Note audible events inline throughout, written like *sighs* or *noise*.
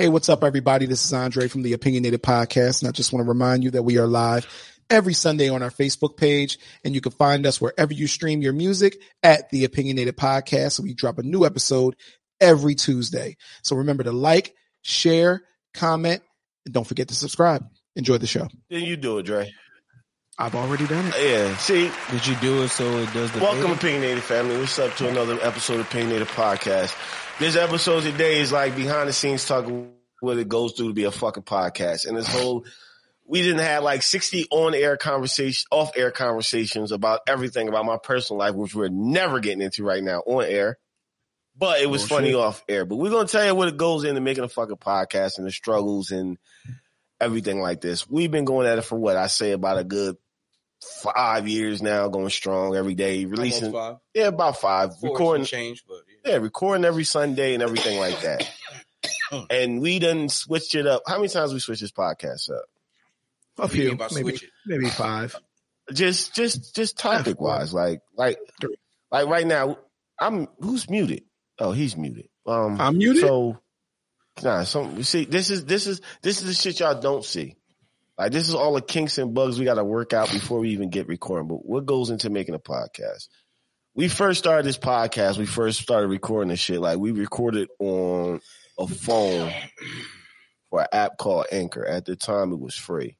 Hey, what's up, everybody? This is Andre from the Opinionated Podcast, and I just want to remind you that we are live every Sunday on our Facebook page, and you can find us wherever you stream your music at the Opinionated Podcast. We drop a new episode every Tuesday. So remember to like, share, comment, and don't forget to subscribe. Enjoy the show. Then you do it, Dre. I've already done it. Yeah. See, Did you do it so it does the welcome, thing? Opinionated family. What's up to another episode of Opinionated Podcast? This episode today is like behind the scenes talk what it goes through to be a fucking podcast. And this whole, we didn't have like 60 on air conversation, off air conversations about everything about my personal life, which we're never getting into right now on air. But it was Bullshit. funny off air. But we're going to tell you what it goes into making a fucking podcast and the struggles and everything like this. We've been going at it for what I say about a good five years now, going strong every day, releasing. Five. Yeah, about five. Four recording, change, but yeah. yeah, recording every Sunday and everything like that. *coughs* and we done switched it up. How many times we switched this podcast up? A What do you few, mean maybe, maybe five. Just, just, just topic wise, like, like, like right now, I'm who's muted. Oh, he's muted. Um, I'm muted? So, nah, some you see, this is this is this is the shit y'all don't see. Like this is all the kinks and bugs we got to work out before we even get recording. But what goes into making a podcast? We first started this podcast. We first started recording this shit. Like we recorded on a phone for an app called Anchor. At the time, it was free.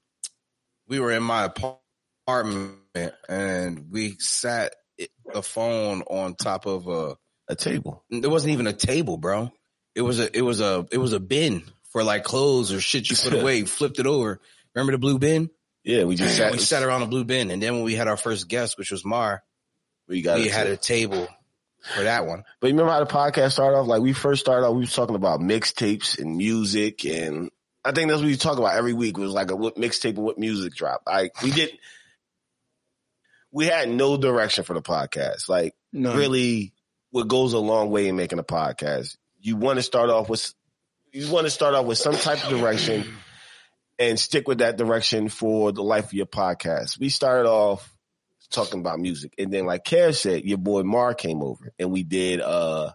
we were in my apartment and we sat the phone on top of a. A table. There wasn't even a table, bro. It was a. It was a. It was a bin for like clothes or shit you put *laughs* away. Flipped it over. Remember the blue bin? Yeah, we just sat. we sat around the blue bin, and then when we had our first guest, which was Mar, We got we had table. a table for that one. But you remember how the podcast started off? Like we first started off, we was talking about mixtapes and music, and I think that's what we talk about every week. Was like a what mixtape and what music drop. Like we did, we had no direction for the podcast. Like None. really, what goes a long way in making a podcast. You want to start off with, you want to start off with some type of direction, and stick with that direction for the life of your podcast. We started off talking about music. And then like Kev said, your boy Mar came over and we did uh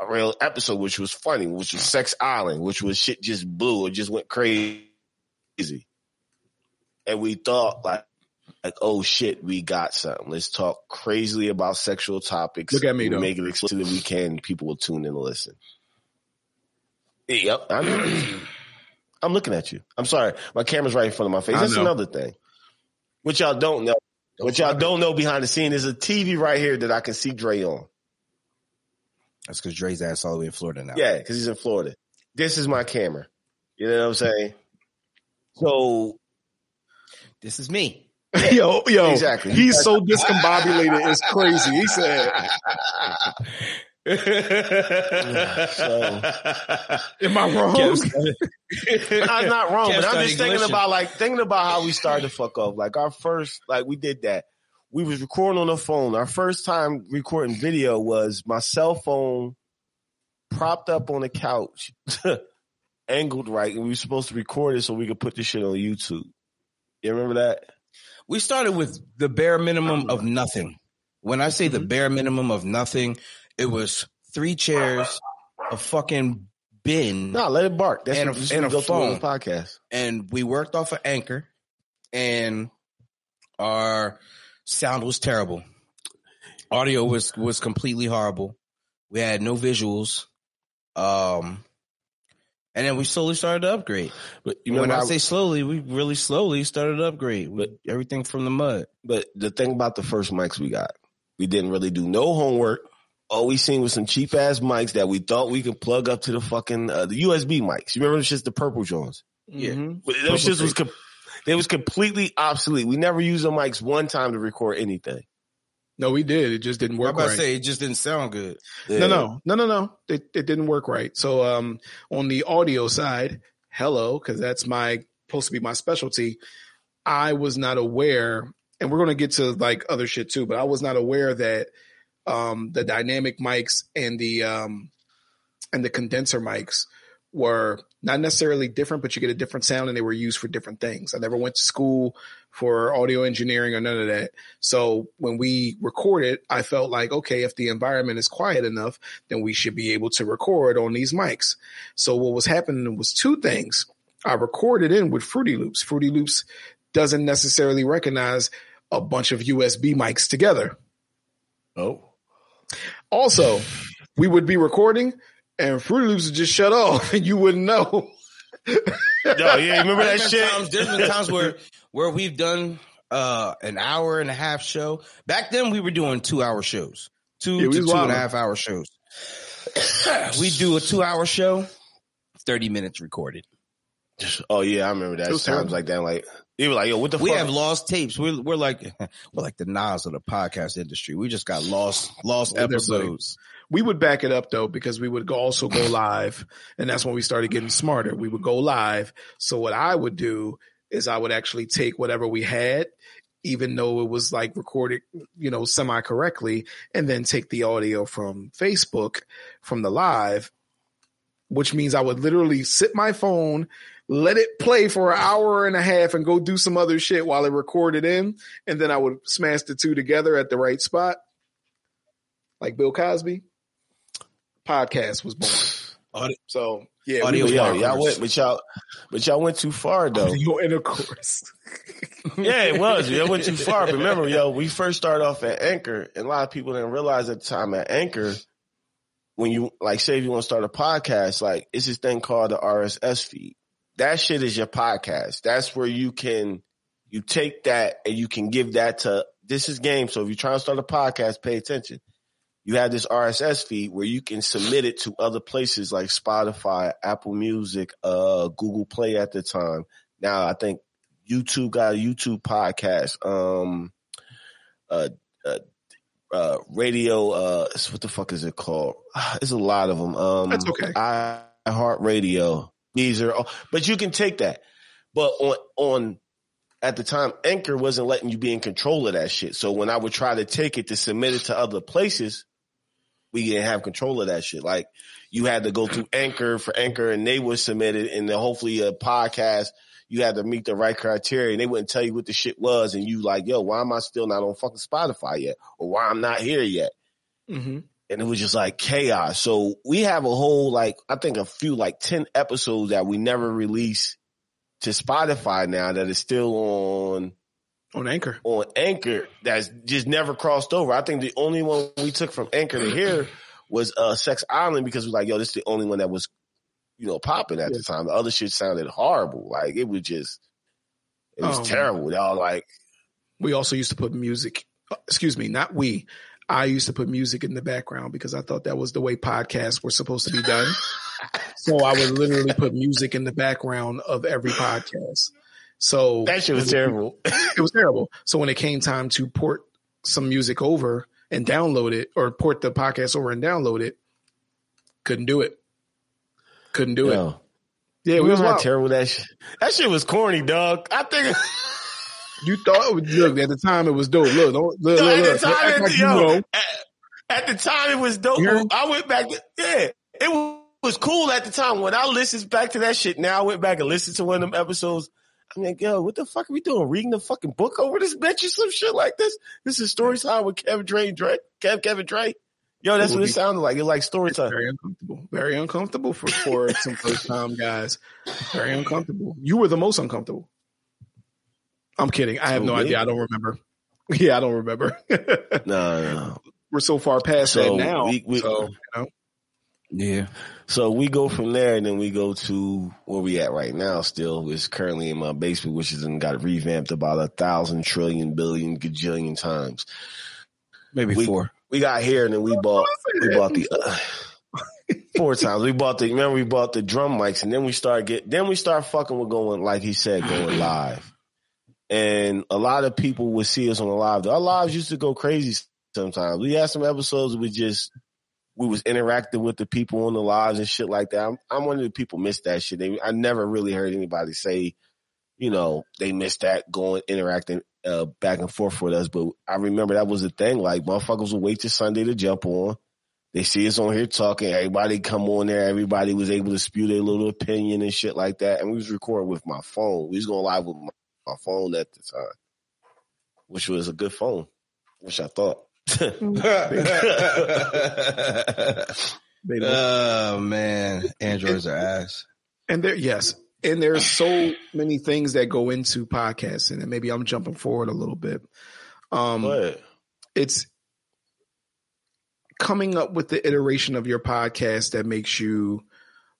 a real episode which was funny, which was Sex Island, which was shit just blew, it just went crazy. And we thought like like, oh shit, we got something. Let's talk crazily about sexual topics. Look at me, though. Make it explicit if we can. People will tune in and listen. Yep. I'm, *clears throat* I'm looking at you. I'm sorry. My camera's right in front of my face. That's another thing. What y'all don't know. What y'all don't know behind the scene is a TV right here that I can see Dre on. That's because Dre's ass all the way in Florida now. Yeah, because he's in Florida. This is my camera. You know what I'm saying? So this is me. *laughs* yo, yo, Exactly. He's so discombobulated. It's crazy. He said, *laughs* So- "Am I wrong?" I'm *laughs* not wrong, Kev but I'm just thinking glitching. about like thinking about how we started to fuck off. Like our first, like we did that. We was recording on the phone. Our first time recording video was my cell phone propped up on the couch, *laughs* angled right, and we were supposed to record it so we could put this shit on YouTube. You remember that? We started with the bare minimum of nothing. When I say the mm-hmm. bare minimum of nothing, it was three chairs, a fucking bin, No, let it bark. That's And a- and a go phone. podcast. and we worked off of Anchor, and our sound was terrible. Audio was was completely horrible. We had no visuals. Um, and then we slowly started to upgrade. But you when remember I say slowly, we really slowly started to upgrade with everything from the mud. But the thing about the first mics we got, we didn't really do no homework. All we seen was some cheap ass mics that we thought we could plug up to the fucking uh, the USB mics. You remember those shits, the purple Jones? Yeah. Mhm. Those shits was com- they was completely obsolete. We never used the mics one time to record anything. No, we did. It just didn't work. I'm work about right. to say it just didn't sound good. No, no, no, no, no. It, it didn't work right. So, um, on the audio side, hello, because that's my supposed to be my specialty. I was not aware, and we're gonna get to like other shit too, but I was not aware that um the dynamic mics and the um and the condenser mics were not necessarily different, but you get a different sound and they were used for different things. I never went to school for audio engineering or none of that. So when we recorded, I felt like, okay, if the environment is quiet enough, then we should be able to record on these mics. So what was happening was two things. I recorded in with Fruity Loops. Fruity Loops doesn't necessarily recognize a bunch of USB mics together. Oh. Also, we would be recording and Fruity Loops would just shut off and you wouldn't know. *laughs* Yo, yeah, remember that There's shit? Times, there's been times where where we've done uh an hour and a half show. Back then we were doing two hour shows. Two Yeah, to was two and a half hour shows. *coughs* we do a two hour show, 30 minutes recorded. Oh yeah, I remember that. It was Times terrible. like that. Like they were like, yo, what the fuck? We fuck? have lost tapes. We're we're like *laughs* we're like the Nas of the podcast industry. We just got lost lost episodes. We would back it up though because we would also go *laughs* live, and that's when we started getting smarter. We would go live. So what I would do is I would actually take whatever we had, even though it was like recorded, you know, semi correctly, and then take the audio from Facebook from the live, which means I would literally sit my phone. Let it play for an hour and a half and go do some other shit while it recorded in. And then I would smash the two together at the right spot. Like Bill Cosby podcast was born. *sighs* Audio- So yeah, Audio we But were yo, y'all went, but y'all, but y'all went too far though. *laughs* audio intercourse. *laughs* yeah, it was. Y'all went too far. But remember, yo, we first started off at Anchor, and a lot of people didn't realize at the time at Anchor, when you like say if you want to start a podcast, like it's this thing called the RSS feed. That shit is your podcast. That's where you can you take that and you can give that to this is game. So if you're trying to start a podcast, pay attention. You have this RSS feed where you can submit it to other places like Spotify, Apple Music, uh, Google Play at the time. Now I think YouTube got a YouTube podcast. Um, uh, uh, uh, radio, uh, what the fuck is it called? *sighs* It's a lot of them. Um, That's okay. I Heart Radio. These are, but you can take that. But on, on, at the time, Anchor wasn't letting you be in control of that shit. So when I would try to take it to submit it to other places, we didn't have control of that shit. Like you had to go through Anchor for Anchor and they would submit it and then hopefully a podcast, you had to meet the right criteria and they wouldn't tell you what the shit was. And you like, yo, why am I still not on fucking Spotify yet? Or why I'm not here yet? Mm-hmm. And it was just like chaos. So we have a whole like I think a few like ten episodes that we never released to Spotify now that is still on On Anchor. on Anchor that's just never crossed over. I think the only one we took from Anchor to here was uh Sex Island because we're like yo this is the only one that was you know popping at the time. The other shit sounded horrible. Like it was just it was Um, terrible. Y'all like We also used to put music. uh, Excuse me, not we. I used to put music in the background because I thought that was the way podcasts were supposed to be done. *laughs* so I would literally put music in the background of every podcast. So that shit was terrible. *laughs* it was terrible. So when it came time to port some music over and download it, or port the podcast over and download it, couldn't do it. Couldn't do it. Yeah, we was how terrible that shit. That shit was corny, dog. I think You thought it was, look at the time it was dope. Look, don't, look, Yo, look, at the time, it- like you yo, know. at, at the time it was dope. Yeah. I went back to, yeah, it was, was cool at the time. When I listened back to that shit, now I went back and listened to one of them episodes. I'm like, yo, what the fuck are we doing? Reading the fucking book over this bitch or some shit like this? This is story time with Kevin Dre, Dre, Kev, Kevin Dre. Yo, that's what it sounded like. It like story time. Very uncomfortable. Very uncomfortable for, for some first time guys. Very uncomfortable. You were the most uncomfortable. I'm kidding. I have Who, no me? idea. I don't remember. *laughs* Yeah, I don't remember. *laughs* No, no. We're so far past So that now. we- we- so, you know, Yeah. So we go from there and then we go to where we at right now still, which is currently in my basement, which has got revamped about a thousand trillion billion gajillion times. Maybe We- four. We got here and then we bought, we bought the, uh, *laughs* four times. We bought the, remember we bought the drum mics and then we start get, then we start fucking with going, like he said, going live. And a lot of people would see us on the live. Our lives used to go crazy sometimes. We had some episodes we just, we was interacting with the people on the lives and shit like that. I'm, I'm one of the people miss that shit. They, I never really heard anybody say, you know, they missed that going interacting uh, back and forth with us. But I remember that was a thing. Like motherfuckers would wait till Sunday to jump on. They see us on here talking. Everybody come on there. Everybody was able to spew their little opinion and shit like that. And we was recording with my phone. We was going live with my, my phone at the time, which was a good phone, which I thought. *laughs* Oh man, androids are ass. and there, yes, and there's so many things that go into podcasting, and maybe I'm jumping forward a little bit. Um, but it's coming up with the iteration of your podcast that makes you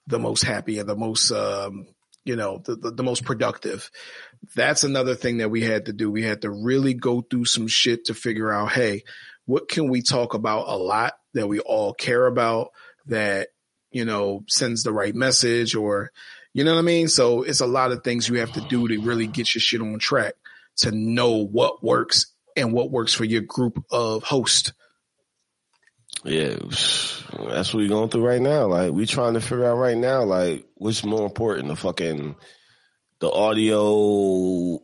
the most happy and the most um you know the, the, the most productive. That's another thing that we had to do. We had to really go through some shit to figure out hey what can we talk about a lot that we all care about that you know sends the right message or you know what i mean? So it's a lot of things you have to do to really get your shit on track to know what works and what works for your group of hosts yeah, that's what we're going through right now. Like we're trying to figure out right now, like what's more important, the fucking the audio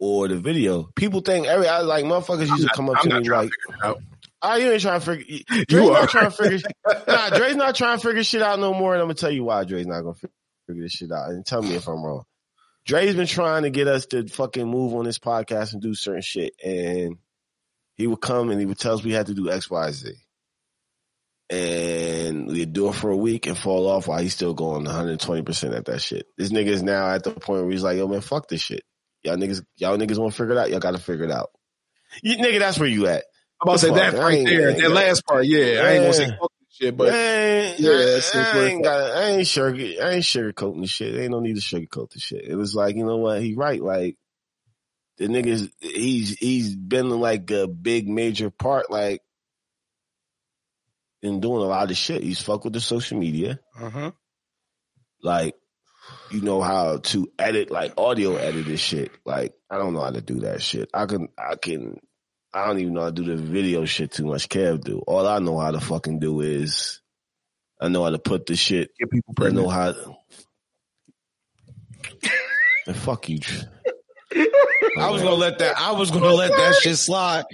or the video. People think every I like motherfuckers used to come up I'm to me like, to figure "Ah, you ain't trying to figure. *laughs* Dre's You not are. trying to figure. *laughs* nah, Dre's not trying to figure shit out no more. And I'm gonna tell you why Dre's not gonna figure this shit out. And tell me if I'm wrong. Dre's been trying to get us to fucking move on this podcast and do certain shit, and he would come and he would tell us we had to do X, Y, Z. And we'd do it for a week and fall off while he's still going 120% at that shit. This nigga is now at the point where he's like, yo man, fuck this shit. Y'all niggas, y'all niggas want to figure it out. Y'all got to figure it out. You, nigga, that's where you at. I'm about to say that right there, that last part. Yeah, I ain't gonna say fuck this shit, but Yeah, I, that's- that's I where ain't got. I ain't sugar. I ain't sugarcoating the shit. Ain't no need to sugarcoat the shit. It was like you know what? He right. Like the niggas. He's he's been like a big major part. Like in doing a lot of shit. He's fuck with the social media. Uh-huh. Like you know how to edit like audio edit this shit. Like I don't know how to do that shit. I can. I can. I don't even know how to do the video shit too much. Kev do. All I know how to fucking do is I know how to put the shit get people I know pregnant. how. *laughs* and fuck you. I was gonna let that. I was gonna let that shit slide.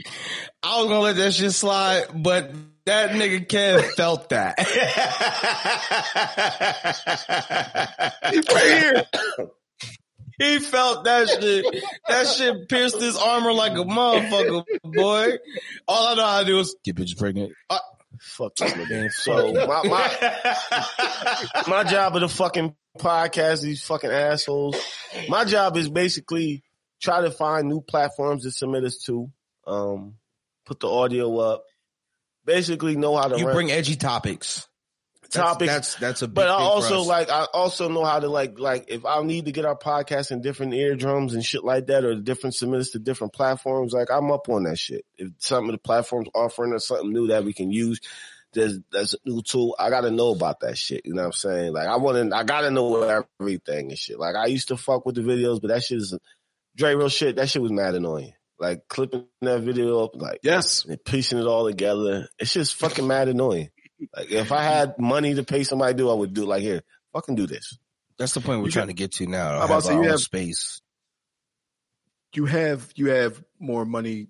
I was gonna let that shit slide, but that nigga Kev felt that. *laughs* right here. he felt that shit. That shit pierced his armor like a motherfucker, boy. All I know how to do is get bitches pregnant. Uh, Fuck this nigga. *laughs* So my my my job of the fucking podcast, these fucking assholes. My job is basically try to find new platforms to submit us to. Um, put the audio up. Basically, know how to you run bring edgy topics. Topics. That's that's a big But I also like I also know how to like like if I need to get our podcast in different eardrums and shit like that or different submitters to different platforms, like I'm up on that shit. If some of the platforms offering us something new that we can use, there's that's a new tool. I gotta know about that shit. You know what I'm saying? Like I wanna I gotta know everything and shit. Like I used to fuck with the videos, but that shit is Dre real shit. That shit was mad annoying. Like clipping that video up, like Yes. and piecing it all together. It's just fucking mad annoying. Like if I had money to pay somebody to do, I would do like here, fucking do this. that's the point we're You trying to get to now. I'm about to say you have- space. You have you have more money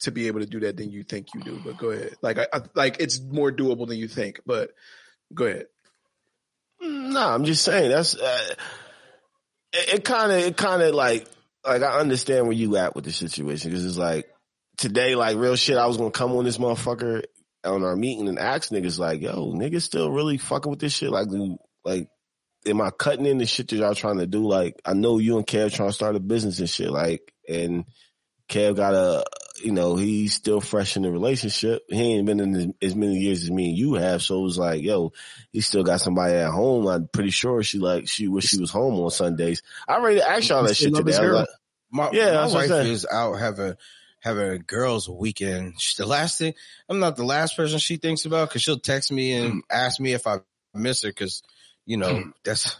to be able to do that than you think you do. But go ahead. Like I, I like it's more doable than you think. But go ahead. Nah, I'm just saying that's uh, it. Kind of, it kind of like like I understand where you at with the situation because it's like today, like real shit. I was gonna come on this motherfucker on our meeting and ask niggas like, yo, niggas still really fucking with this shit. Like, like, am I cutting in the shit that y'all trying to do? Like, I know you and Kev trying to start a business and shit. Like, and Kev got a, you know, he's still fresh in the relationship. He ain't been in as, as many years as me and you have. So it was like, yo, he still got somebody at home. I'm pretty sure she like she wish she was home on Sundays. I already asked y'all that shit today. his I was girl? like, My, Yeah, my that's what I'm wife is out having having a girls' weekend. She- The last thing, I'm not the last person she thinks about because she'll text me and mm. ask me if I miss her because you know mm. that's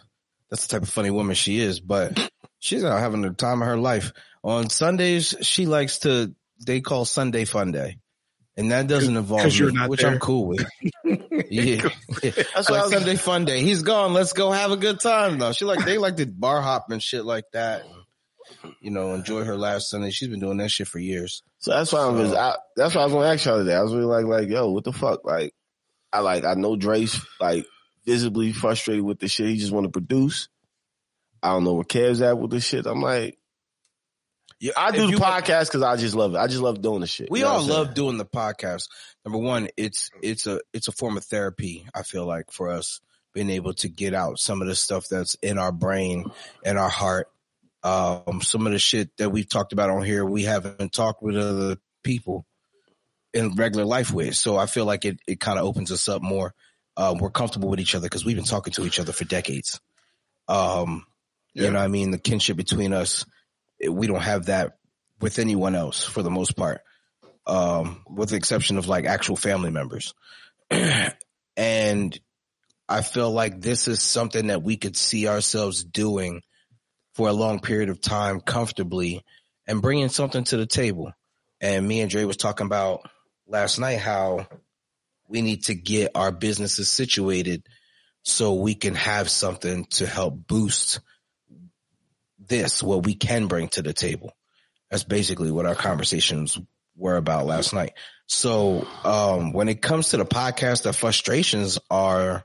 that's the type of funny woman she is. But she's out having the time of her life. On Sundays, she likes to they call Sunday Fun Day. And that doesn't involve you're me, which there. I'm cool with. *laughs* Yeah, That's like Sunday Fun Day. He's gone. Let's go have a good time though. She like they like to bar hop and shit like that. You know, enjoy her last Sunday. She's been doing that shit for years. So that's why I was. I, that's why I was gonna ask y'all today. I was really like, like, yo, what the fuck? Like, I like I know Dre's like visibly frustrated with the shit. He just want to produce. I don't know where Kev's at with this shit. I'm like, I do the podcast because I just love it. I just love doing the shit. We You know all what I'm saying? love doing the podcast. Number one, it's it's a it's a form of therapy. I feel like for us being able to get out some of the stuff that's in our brain and our heart. Um, some of the shit that we've talked about on here, we haven't talked with other people in regular life with. So I feel like it it kind of opens us up more. Um, we're comfortable with each other because we've been talking to each other for decades. Um, Yeah. you know, what I mean, the kinship between us, we don't have that with anyone else for the most part um, with the exception of like actual family members. *clears throat* and I feel like this is something that we could see ourselves doing for a long period of time comfortably and bringing something to the table. And me and Dre was talking about last night how we need to get our businesses situated so we can have something to help boost this, what we can bring to the table. That's basically what our conversations were about last night. So, um, when it comes to the podcast, the frustrations are,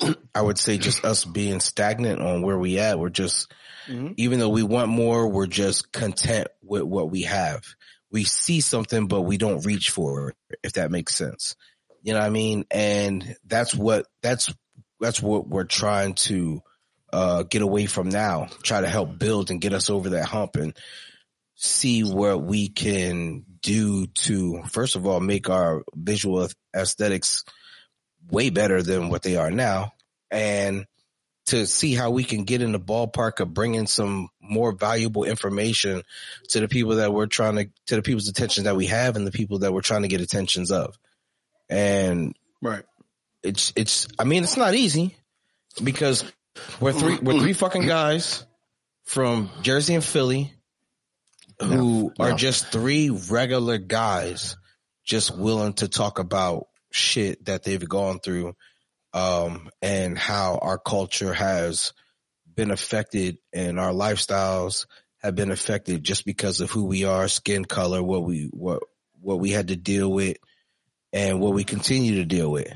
*clears throat* I would say just us being stagnant on where we at. We're just, Mhm. even though we want more, we're just content with what we have. We see something, but we don't reach for it, if that makes sense. You know what I mean? And that's what, that's, that's what we're trying to, uh, get away from now, try to help build and get us over that hump and see what we can do to, first of all, make our visual aesthetics way better than what they are now. And to see how we can get in the ballpark of bringing some more valuable information to the people that we're trying to, to the people's attention that we have and the people that we're trying to get attentions of. And Right. it's it's I mean it's not easy because we're three we're three *clears throat* fucking guys from Jersey and Philly who No, are just three regular guys just willing to talk about shit that they've gone through um and how our culture has been affected and our lifestyles have been affected just because of who we are, skin color, what we what what we had to deal with and what we continue to deal with.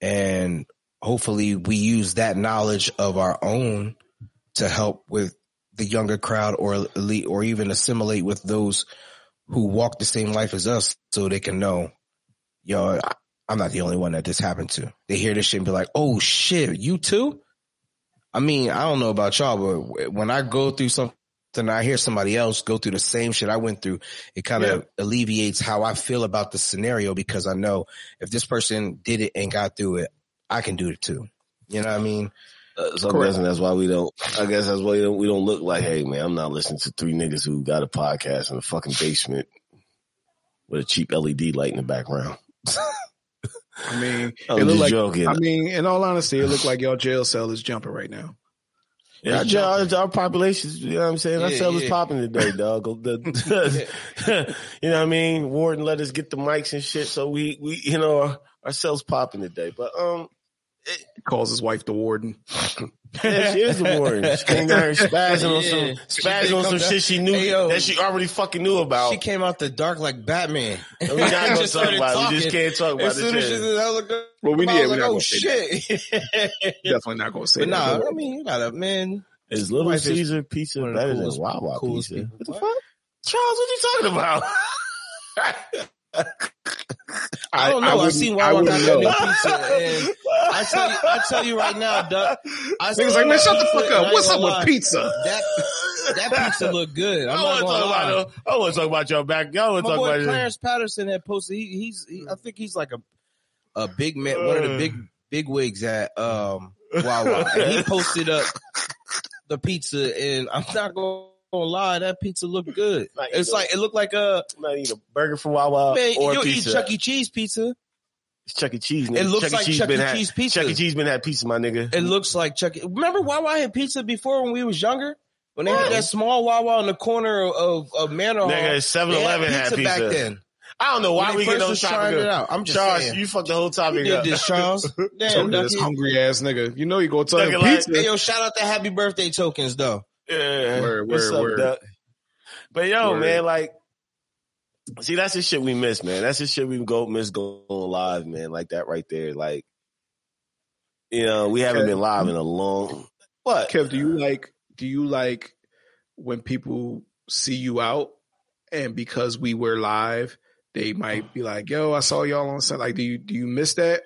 And hopefully we use that knowledge of our own to help with the younger crowd or elite or even assimilate with those who walk the same life as us so they can know, yo, I'm not the only one that this happened to. They hear this shit and be like, oh shit, you too? I mean, I don't know about y'all, but when I go through something, I hear somebody else go through the same shit I went through. It kind of alleviates how I feel about the scenario because I know if this person did it and got through it, I can do it too. You know what I mean? Uh, so I'm guessing that's why we don't. I guess that's why we don't, we don't look like, hey man, I'm not listening to three niggas who got a podcast in a fucking basement with a cheap LED light in the background. I mean, *laughs* I'm it looked just like. joking. I mean, in all honesty, it looked like y'all jail cell is jumping right now. Yeah, our, our, our populations, you know what I'm saying? Our Yeah, cell is popping today, dog. The- *laughs* *laughs* you know what I mean? Warden let us get the mics and shit, so we, we, you know, our, our cell's popping today. But, um, He calls his wife the warden. *laughs* yeah, she is the warden. She came down here *laughs* spazzing on some, Yeah. She spazzing on some down- shit she knew, Hey, yo. that she already fucking knew about. She came out the dark like Batman. We're not gonna Just talk started about it. We just can't talk about As soon this as she shit. said that, look, Well, we I need. was We're like, oh gonna shit. *laughs* Definitely not going to say but that. nah, I mean, you got a man. Is Little Wife is Caesar pizza one of the better than Wawa pizza? people. What the fuck? Charles, what you talking about? I don't know. I, wouldn't- seen Wawa got that new pizza, and I tell you, I tell you right now, Doug. I Niggas like, man, shut the fuck up. What's up with pizza? That that pizza look good. I'm I want to talk lie. about. I want to talk about your back. Y'all want to talk boy about. Clarence Patterson had posted. He, he's, he, I think he's like a a big man, one of the big big wigs at um Wawa, and he *laughs* posted up the pizza, and I'm not gonna lie, that pizza looked good. *laughs* Like, It's you like it looked like a I'm not eating a burger from Wawa man. or You eat. Chuck E. Cheese pizza. It's Chuck E. Cheese. Nigga. It looks Chuck like Cheese Chuck been E. had- Cheese pizza. Chuck E. Cheese been had pizza, my nigga. It looks like Chuck. E. Remember Wawa had pizza before when we was younger? When they What? had that small Wawa in the corner of, of Manor Hall. Nigga, 7-Eleven They had pizza. back then. I don't know why we get first on topic. trying it out. I'm just Charles, saying. you fucked the whole You topic did up. this, Charles. *laughs* Told Damn, this hungry ass nigga. You know you gonna tell Nigga him like- pizza. Hey, yo, shout out to happy birthday tokens, though. Yeah. Word, word, up, word. Duck? But yo, Word. man, like See, that's the shit we miss, man. That's the shit we go miss going live, man. Like that right there. Like, you know, we haven't been live in a long. What? Kev, do you like do you like when people see you out and because we were live, they might be like, "Yo, I saw y'all on set." Like, do you do you miss that?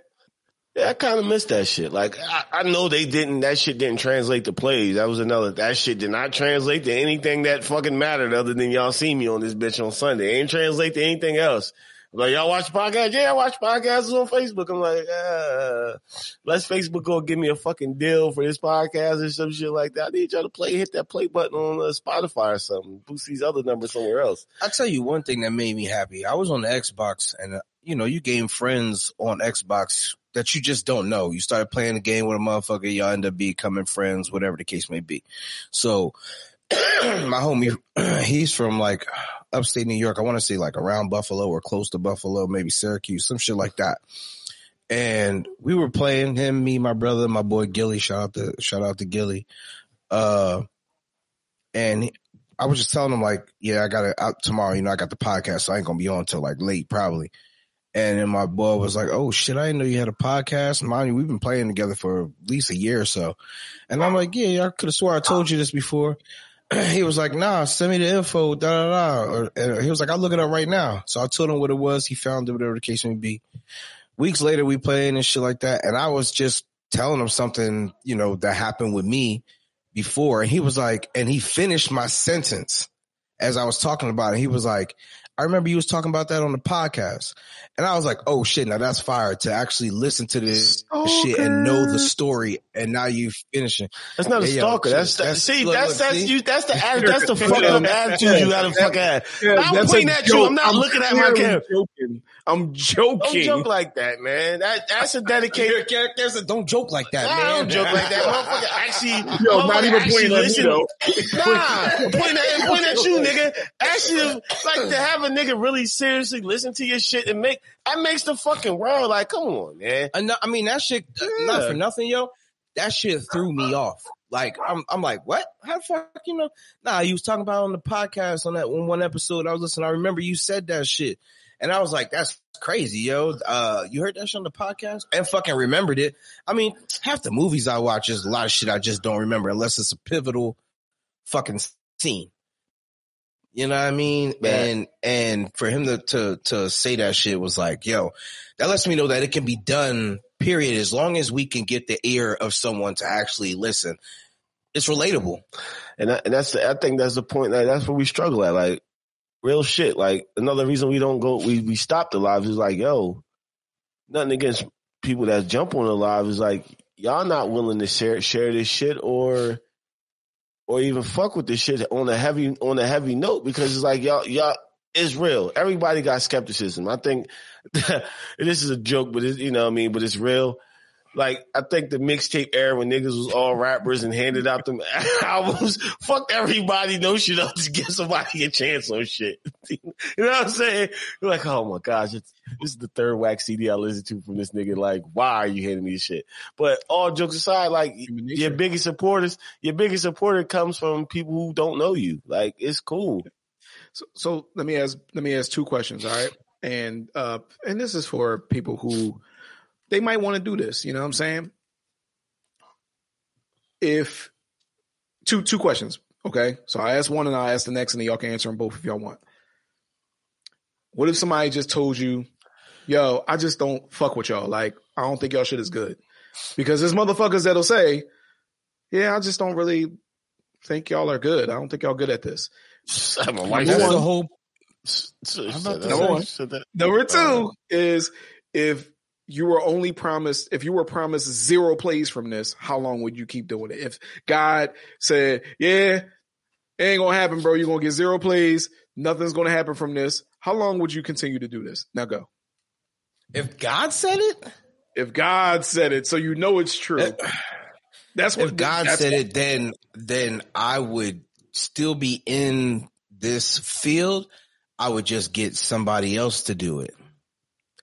Yeah, I kind of missed that shit. Like, I, I know they didn't, that shit didn't translate to plays. That was another, that shit did not translate to anything that fucking mattered other than y'all see me on this bitch on Sunday. It ain't translate to anything else. Like, y'all watch podcast? Yeah, I watch podcasts on Facebook. I'm like, uh, let's Facebook go give me a fucking deal for this podcast or some shit like that. I need y'all to play, hit that play button on uh, Spotify or something. Boost these other numbers somewhere else. I'll tell you one thing that made me happy. I was on the Xbox and, uh, you know, you gain friends on Xbox that you just don't know. You start playing the game with a motherfucker, y'all end up becoming friends, whatever the case may be. So *clears throat* my homie, *clears throat* he's from like upstate New York. I want to say like around Buffalo or close to Buffalo, maybe Syracuse, some shit like that. And we were playing him, me, my brother, my boy Gilly. Shout out to shout out to Gilly. Uh, and I was just telling him like, yeah, I got it out tomorrow. You know, I got the podcast, so I ain't gonna be on till like late probably. And then my boy was like, "Oh shit, I didn't know you had a podcast." Mind you, we've been playing together for at least a year or so. And I'm like, "Yeah, I could have swore I told you this before." *clears throat* he was like, "Nah, send me the info." Da da da. And he was like, "I'll look it up right now." So I told him what it was. He found it, whatever the case may be. Weeks later, we playing and shit like that, and I was just telling him something, you know, that happened with me before, and he was like, and he finished my sentence as I was talking about it. He was like, I remember you was talking about that on the podcast. And I was like, oh shit, now that's fire to actually listen to this Stalker. shit and know the story. And now you finishing. That's not a Hey, yo, stalker. That's, that's- see, look, that's look, that's see? you. That's the *laughs* atti- that's the fucked up attitude you gotta fucking have. I'm that's pointing at you. I'm not looking at my camera. Joking. I'm joking. Don't joke like that, man. That that's a dedicated. Your Characters that don't joke like that, I man. don't joke like that. Motherfucker actually, Yo, not even actually pointing at me listen- though. Nah, point at, point at you, nigga. Actually, like to have a nigga really seriously listen to your shit and make that makes the fucking world like, come on, man. I, know, I mean, that shit, uh, not for nothing, yo. That shit threw me off. Like, I'm, I'm like, what? How the fuck, you know? Nah, you was talking about on the podcast on that one, one episode. I was listening. I remember you said that shit. And I was like, that's crazy, yo. Uh, you heard that shit on the podcast and fucking remembered it. I mean, half the movies I watch is a lot of shit I just don't remember unless it's a pivotal fucking scene. You know what I mean? Yeah. And, and for him to, to, to say that shit was like, yo, that lets me know that it can be done, period, as long as we can get the ear of someone to actually listen. It's relatable. And, and that's the, I think that's the point. Like, that's where we struggle at. Like real shit. Like another reason we don't go, we we stop the lives is like, yo, nothing against people that jump on the live is like y'all not willing to share share this shit or or even fuck with this shit on a heavy on a heavy note because it's like y'all y'all it's real. Everybody got skepticism. I think *laughs* this is a joke, but you know what I mean, but it's real. Like I think the mixtape era when niggas was all rappers and handed out them *laughs* albums, Fuck everybody no shit up to give somebody a chance on shit. *laughs* you know what I'm saying? You're like, oh my gosh, it's, this is the third wax CD I listened to from this nigga. Like, why are you handing me this shit? But all jokes aside, like your biggest supporters, your biggest supporter comes from people who don't know you. Like, it's cool. So, so let me ask let me ask two questions, all right? And uh and this is for people who they might want to do this, you know what I'm saying? If two two questions, okay? So I ask one and I ask the next and then y'all can answer them both if y'all want. What if somebody just told you, yo, I just don't fuck with y'all. Like, I don't think y'all shit is good. Because there's motherfuckers that'll say, Yeah, I just don't really think y'all are good. I don't think y'all good at this. *laughs* My wife That's said- the whole. said about that. to say- Said that. Number two Uh, is if you were only promised, if you were promised zero plays from this, how long would you keep doing it? If God said, yeah, it ain't gonna happen, bro. You're gonna get zero plays. Nothing's gonna happen from this. How long would you continue to do this? Now go. If God said it, If God said it, so you know it's true. Uh, that's what if God that's said what- it, then then I would still be in this field. I would just get somebody else to do it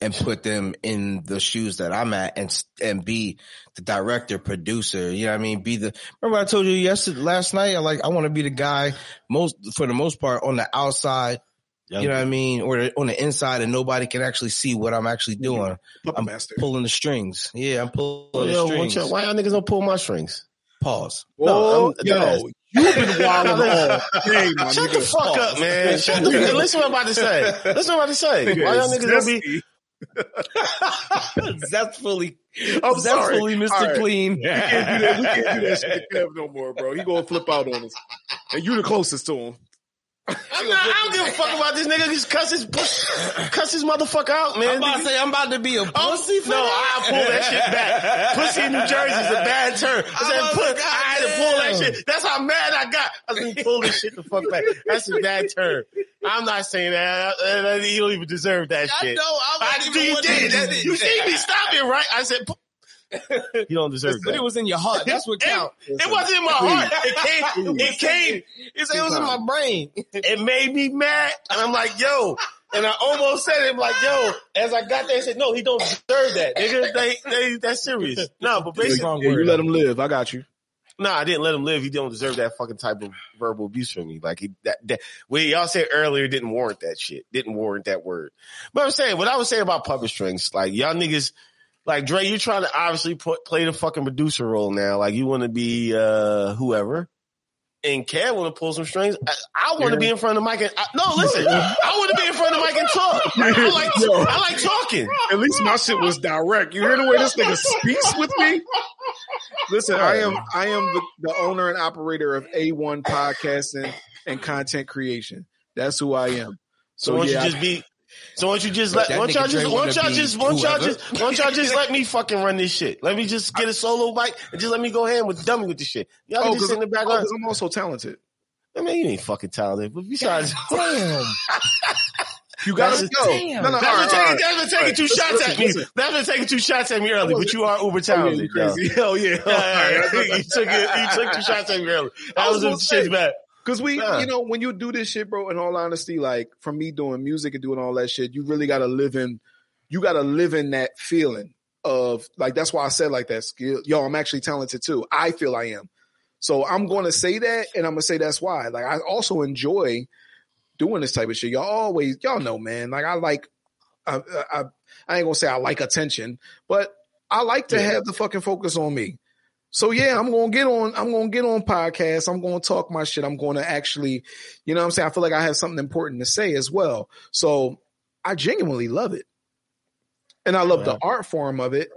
and put them in the shoes that I'm at and and be the director, producer. You know what I mean? Be the remember I told you yesterday last night. I like I want to be the guy most for the most part on the outside Young You know what I mean? Or on the inside and nobody can actually see what I'm actually doing. Puppet I'm master. pulling the strings. Yeah, I'm pulling Yo, the why strings. y'all- why y'all niggas don't pull my strings? Pause. Whoa, No, I'm- yo, you've been wilding all *laughs* day, my Shut the nigga. fuck up, man. Shut the, listen what I'm about to say. Listen what I'm about to say. *laughs* Why y'all niggas don't be? *laughs* Zestfully, I'm zestfully, Mr. Right. Clean. We can't do that. We can't do that shit to Kev no more, bro. He gonna flip out on us, and you're the closest to him. I'm not, I don't give a fuck about this nigga. Just cuss his, cuss his motherfucker out, man. I'm about to say I'm about to be a oh, pussy Oh, for no, that? I pull that shit back. Pussy in New Jersey is a bad term. I, said, was put, I had to pull that shit. That's how mad I got. I said, pull this shit the fuck back. That's a bad term. I'm not saying that. You don't even deserve that I shit. know. I I, wasn't do even you did. You see me stop it, right? I said, pu- you don't deserve it. But that. it was in your heart. That's what *laughs* It, counts. it wasn't in my heart. It came. It came. It was in my brain. It made me mad, and I'm like, yo. And I almost said it, I'm like, yo. As I got there, I said, no, he don't deserve that, nigga. They, they, that's serious. No, but basically, Yeah, you let him live. I got you. no, I didn't let him live. He don't deserve that fucking type of verbal abuse from me. Like he, that, that, what y'all said earlier didn't warrant that shit. Didn't warrant that word. But I'm saying, what I was saying about puppet strings, like y'all niggas, like Dre, you're trying to obviously put, play the fucking producer role now. Like you want to be, uh, whoever. And Kev want to pull some strings. I, I want to be in front of mic and, I, no, listen, I want to be in front of mic and talk. I like, *laughs* Yo. I like talking. At least my shit was direct. You hear the way this nigga speaks with me? Listen, I am I am the, the owner and operator of A1 Podcasting and Content Creation. That's who I am. So So why don't yeah, you just be? So why don't you just let? that Why don't y'all just? Dre Why don't y'all just? Why don't y'all just? Why don't y'all just let me *laughs* fucking run this shit? Let me just get a solo mic and just let me go ahead with dummy with the shit. Y'all oh, can just sit in the background. I'm also talented. I mean, you ain't fucking talented, but besides, Damn. *laughs* You gotta go. damn. No, no, all that's right, been all taking, right. that's been taking Alright, two listen, shots listen, at me. listen. That's been taking two shots at me early, oh, but you are uber Oh, yeah, talented. you yo. crazy. Hell *laughs* oh, yeah. Yeah, you took it. You took two shots at me early. That I was was gonna the shit's bad. Cause we, you know, when you do this shit, bro, in all honesty, like from me doing music and doing all that shit, you really gotta live in, you gotta live in that feeling of like, that's why I said like that skill. Yo, I'm actually talented too. I feel I am. So I'm going to say that and I'm going to say that's why. Like I also enjoy doing this type of shit. Y'all always, y'all know, man, like I like, I, I, I ain't gonna say I like attention, but I like to Yeah. have the fucking focus on me. So yeah, I'm gonna get on. I'm gonna get on podcasts. I'm gonna talk my shit. I'm gonna actually, you know, what I'm saying. I feel like I have something important to say as well. So I genuinely love it, and I love the art form of it,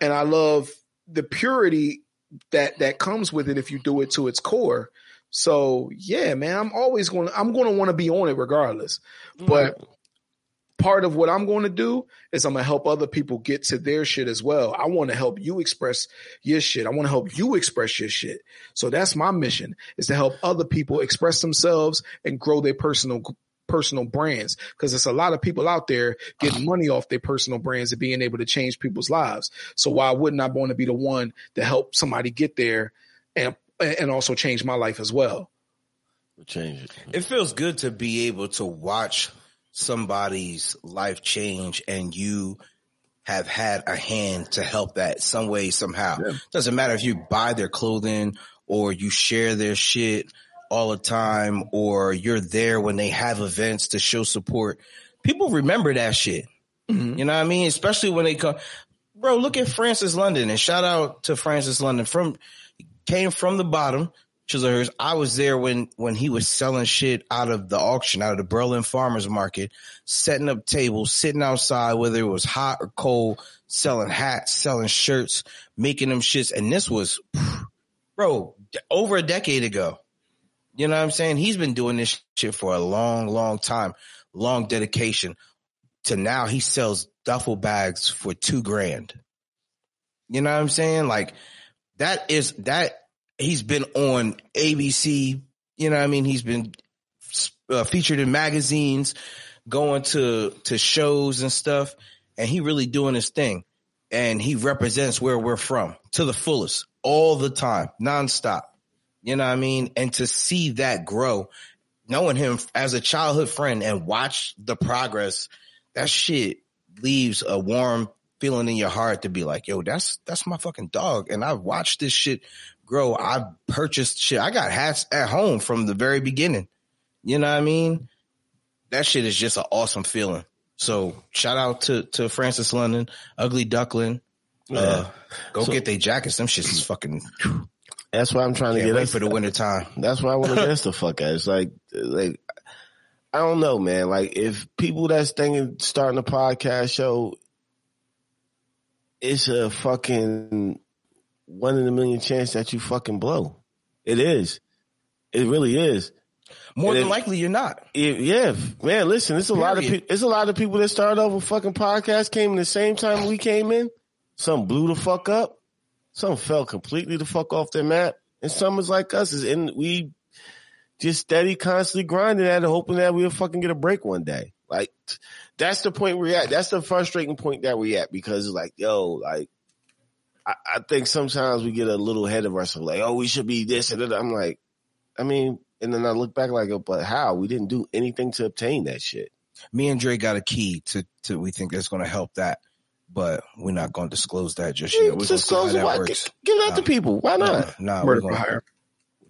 and I love the purity that that comes with it if you do it to its core. So yeah, man, I'm always going. to I'm going to want to be on it regardless. But part of what I'm going to do is I'm going to help other people get to their shit as well. I want to help you express your shit. I want to help you express your shit. So that's my mission is to help other people express themselves and grow their personal personal brands because there's a lot of people out there getting ah. money off their personal brands and being able to change people's lives. So why wouldn't I want to be the one to help somebody get there and and also change my life as well? Change it. It feels good to be able to watch somebody's life change and you have had a hand to help that some way, somehow. Yeah. Doesn't matter if you buy their clothing or you share their shit all the time or you're there when they have events to show support. People remember that shit. Mhm. You know what I mean? Especially when they come. Bro, look at Francis London and shout out to Francis London from came from the bottom. Chislehurst. I was there when when he was selling shit out of the auction, out of the Berlin Farmers Market, setting up tables, sitting outside, whether it was hot or cold, selling hats, selling shirts, making them shits. And this was, *sighs* bro, over a decade ago. You know what I'm saying? He's been doing this shit for a long, long time, long dedication. To now, he sells duffel bags for two grand. You know what I'm saying? Like that is that he's been on ABC. You know I mean? He's been uh, featured in magazines, going to to shows and stuff, and he really doing his thing. And he represents where we're from to the fullest, all the time, nonstop. You know what I mean? And to see that grow, knowing him as a childhood friend and watch the progress, that shit leaves a warm feeling in your heart to be like, yo, that's that's my fucking dog. And I've watched this shit grow. I purchased shit. I got hats at home from the very beginning. You know what I mean? that shit is just an awesome feeling. So shout out to to Francis London, Ugly Duckling. Uh, go So- get their jackets. Them shits is fucking. That's why I'm trying to get wait us for the winter time. That's why I want to get us the fuck out. It's like, like, I don't know, man. Like, if people that's thinking starting a podcast show, it's a fucking one in a million chance that you fucking blow. It is. It really is. More And than if- likely, you're not. It- yeah, man. Listen, it's a lot of Period. people. It's a lot of people that started off with fucking podcasts came in the same time we came in. Some blew the fuck up. Some fell completely the fuck off their map, and some is like us. Is in we just steady, constantly grinding at it, hoping that we'll fucking get a break one day. Like that's the point we're at. That's the frustrating point that we're at because it's like, yo, like I, I think sometimes we get a little ahead of ourselves. Like, oh, we should be this and that. I'm like, I mean, and then I look back like, oh, but how? We didn't do anything to obtain that shit. Me and Dre got a key to to. We think that's going to help that, but we're not going to disclose that just yet. We're Just going to see how close it. that Why- works. Give it out to people. Why not? Nah, nah, Murder we're gonna, hire.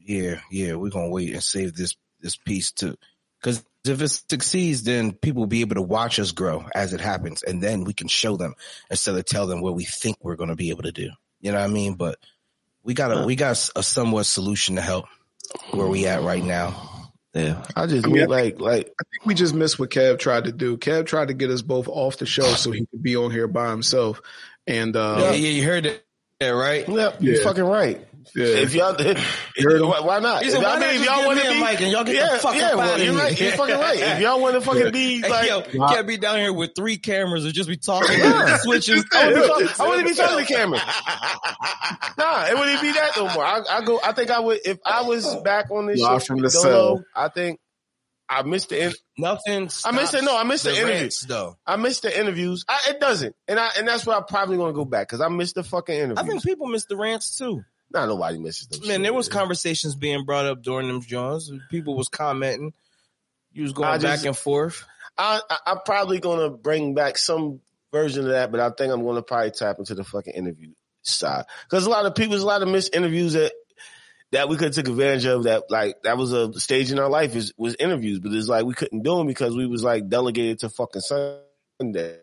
yeah, yeah, we're gonna wait and save this this piece to because if it succeeds, then people will be able to watch us grow as it happens, and then we can show them instead of tell them what we think we're going to be able to do. You know what I mean? But we got a we got a somewhat solution to help where we at right now. Yeah, I just I mean, mean like like I think we just missed what Kev tried to do. Kev tried to get us both off the show so he could be on here by himself. And uh, yeah, yeah, you heard it, yeah, right? yeah, you're fucking right. Yeah. If y'all, *laughs* heard him? why, why not? He said, why I not mean, if y'all want to be, mic and y'all get the yeah, fuck yeah, up well, outta you're here. right. You're fucking right. If y'all want to *laughs* fucking be Hey, yo, can't be down here with three cameras or just be talking, Yeah. switching. *laughs* I wouldn't be talking, I wouldn't be talking to the camera. Nah, it wouldn't be that no more. I, I go. I think I would if I was back on this Live show from with the Dolo, cell. I think I missed the. In, Nothing. I missed it. No, I missed the, the interview. rants, though. I missed the interviews. I, it doesn't, and I and that's where I'm probably going to go back because I missed the fucking interviews. I think people miss the rants too. Not nobody misses them. Man, shit, there was conversations being brought up during them joints. People was commenting. You was going just- back and forth. I, I, I'm probably going to bring back some version of that, but I think I'm going to probably tap into the fucking interview side because a lot of people, there's a lot of missed interviews that that we could have took advantage of. That like that was a stage in our life is was interviews, but it's like we couldn't do them because we was like delegated to fucking Sunday,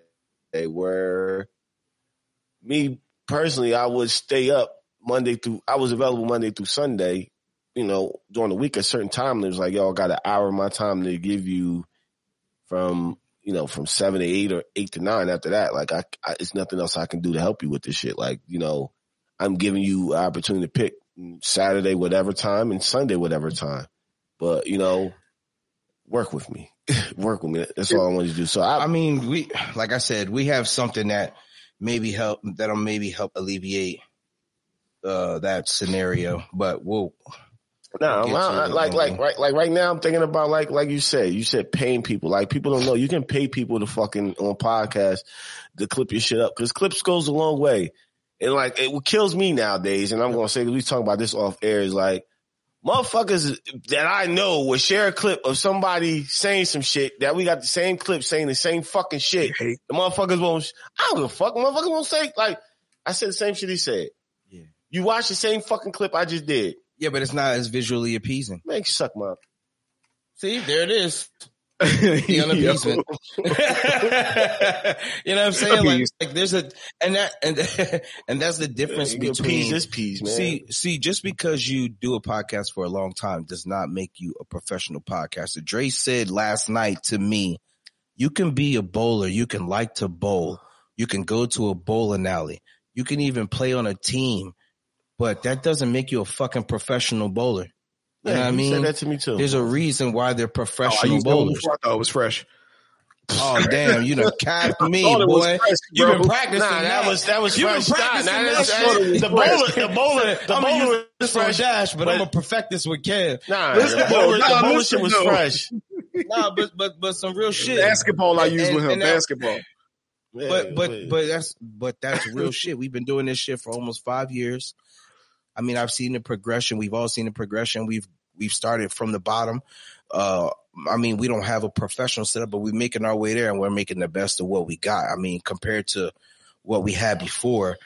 where me personally, I would stay up Monday through. I was available Monday through Sunday. You know, during the week, at certain time, it was like, y'all got an hour of my time to give you from you know from seven to eight or eight to nine. After that, like I, I it's nothing else I can do to help you with this shit. Like you know, I'm giving you an opportunity to pick Saturday whatever time and Sunday whatever time. But you know, work with me, *laughs* work with me. That's all I want you to do. So I, I mean, we like I said, we have something that maybe help that'll maybe help alleviate uh that scenario. But we'll No, Get I- to I- it, like, like, right, like, right now, I'm thinking about like, like you said, you said paying people. Like, people don't know you can pay people to fucking on podcast to clip your shit up because clips goes a long way. And like, it kills me nowadays, and I'm gonna say we talking about this off air is like, motherfuckers that I know will share a clip of somebody saying some shit that we got the same clip saying the same fucking shit. Hate. The motherfuckers won't. I don't give a fuck. Motherfuckers won't say like I said the same shit he said. Yeah. You watch the same fucking clip I just did. yeah, but it's not as visually appeasing. Man, suck my See, there it is. *laughs* The Yo. unappeasement. *laughs* you know what I'm saying? Like, like there's a and that and *laughs* and that's the difference You can between peas this peas, man. See, see, just because you do a podcast for a long time does not make you a professional podcaster. Dre said last night to me, you can be a bowler. You can like to bowl. You can go to a bowling alley. You can even play on a team, but that doesn't make you a fucking professional bowler. You know what I mean? said that to me too. There's a reason why they're Oh, professional that one bowlers. I thought it was fresh. Oh damn, you done *laughs* capped me, boy. fresh, You've been practicing Nah, that was that was You've fresh. been practicing nah, that that's- shit. the bowler, the bowler, the I'm bowler was this fresh. dash, but, I'm but- gonna perfect this with Kev. Nah, Listen, the bowler, nah, the bowler listen, shit was though. fresh. Nah, but but but some real shit. Basketball I use And- with him. and that- Basketball. but but but that's but that's real shit. We've been doing this shit for almost five years. I mean, I've seen the progression. We've all seen the progression. We've we've started from the bottom. Uh, I mean, we don't have a professional setup, but we're making our way there, and we're making the best of what we got. I mean, compared to what we had before,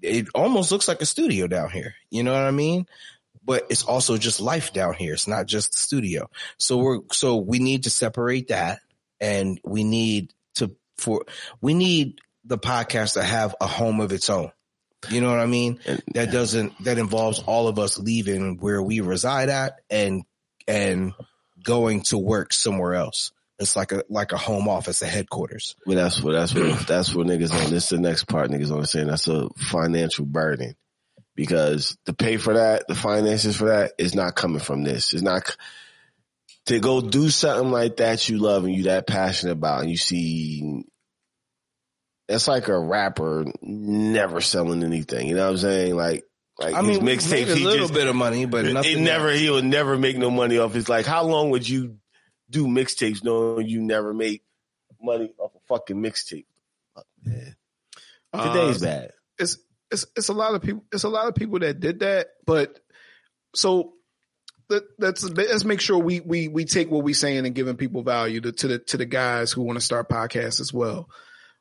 it almost looks like a studio down here. You know what I mean? But it's also just life down here. It's not just the studio. So we're so we need to separate that and we need to for we need the podcast to have a home of its own. You know what I mean? That doesn't that involves all of us leaving where we reside at and and going to work somewhere else. It's like a like a home office, a headquarters. Well, that's what that's what that's what niggas on. This is the next part niggas on saying that's a financial burden because to pay for that, the finances for that is not coming from this. It's not to go do something like that you love and you that passionate about, and you see. It's like a rapper never selling anything. You know what I'm saying? Like, like I mean, mixtapes, a little just- bit of money, but it never else. he would never make no money off. It's like how long would you do mixtapes knowing you never make money off a fucking mixtape? Fuck, man. Today's Uh, bad. it's it's it's a lot of people. It's a lot of people that did that, but so let, let's let's make sure we we we take what we're saying and giving people value to, to the to the guys who want to start podcasts as well.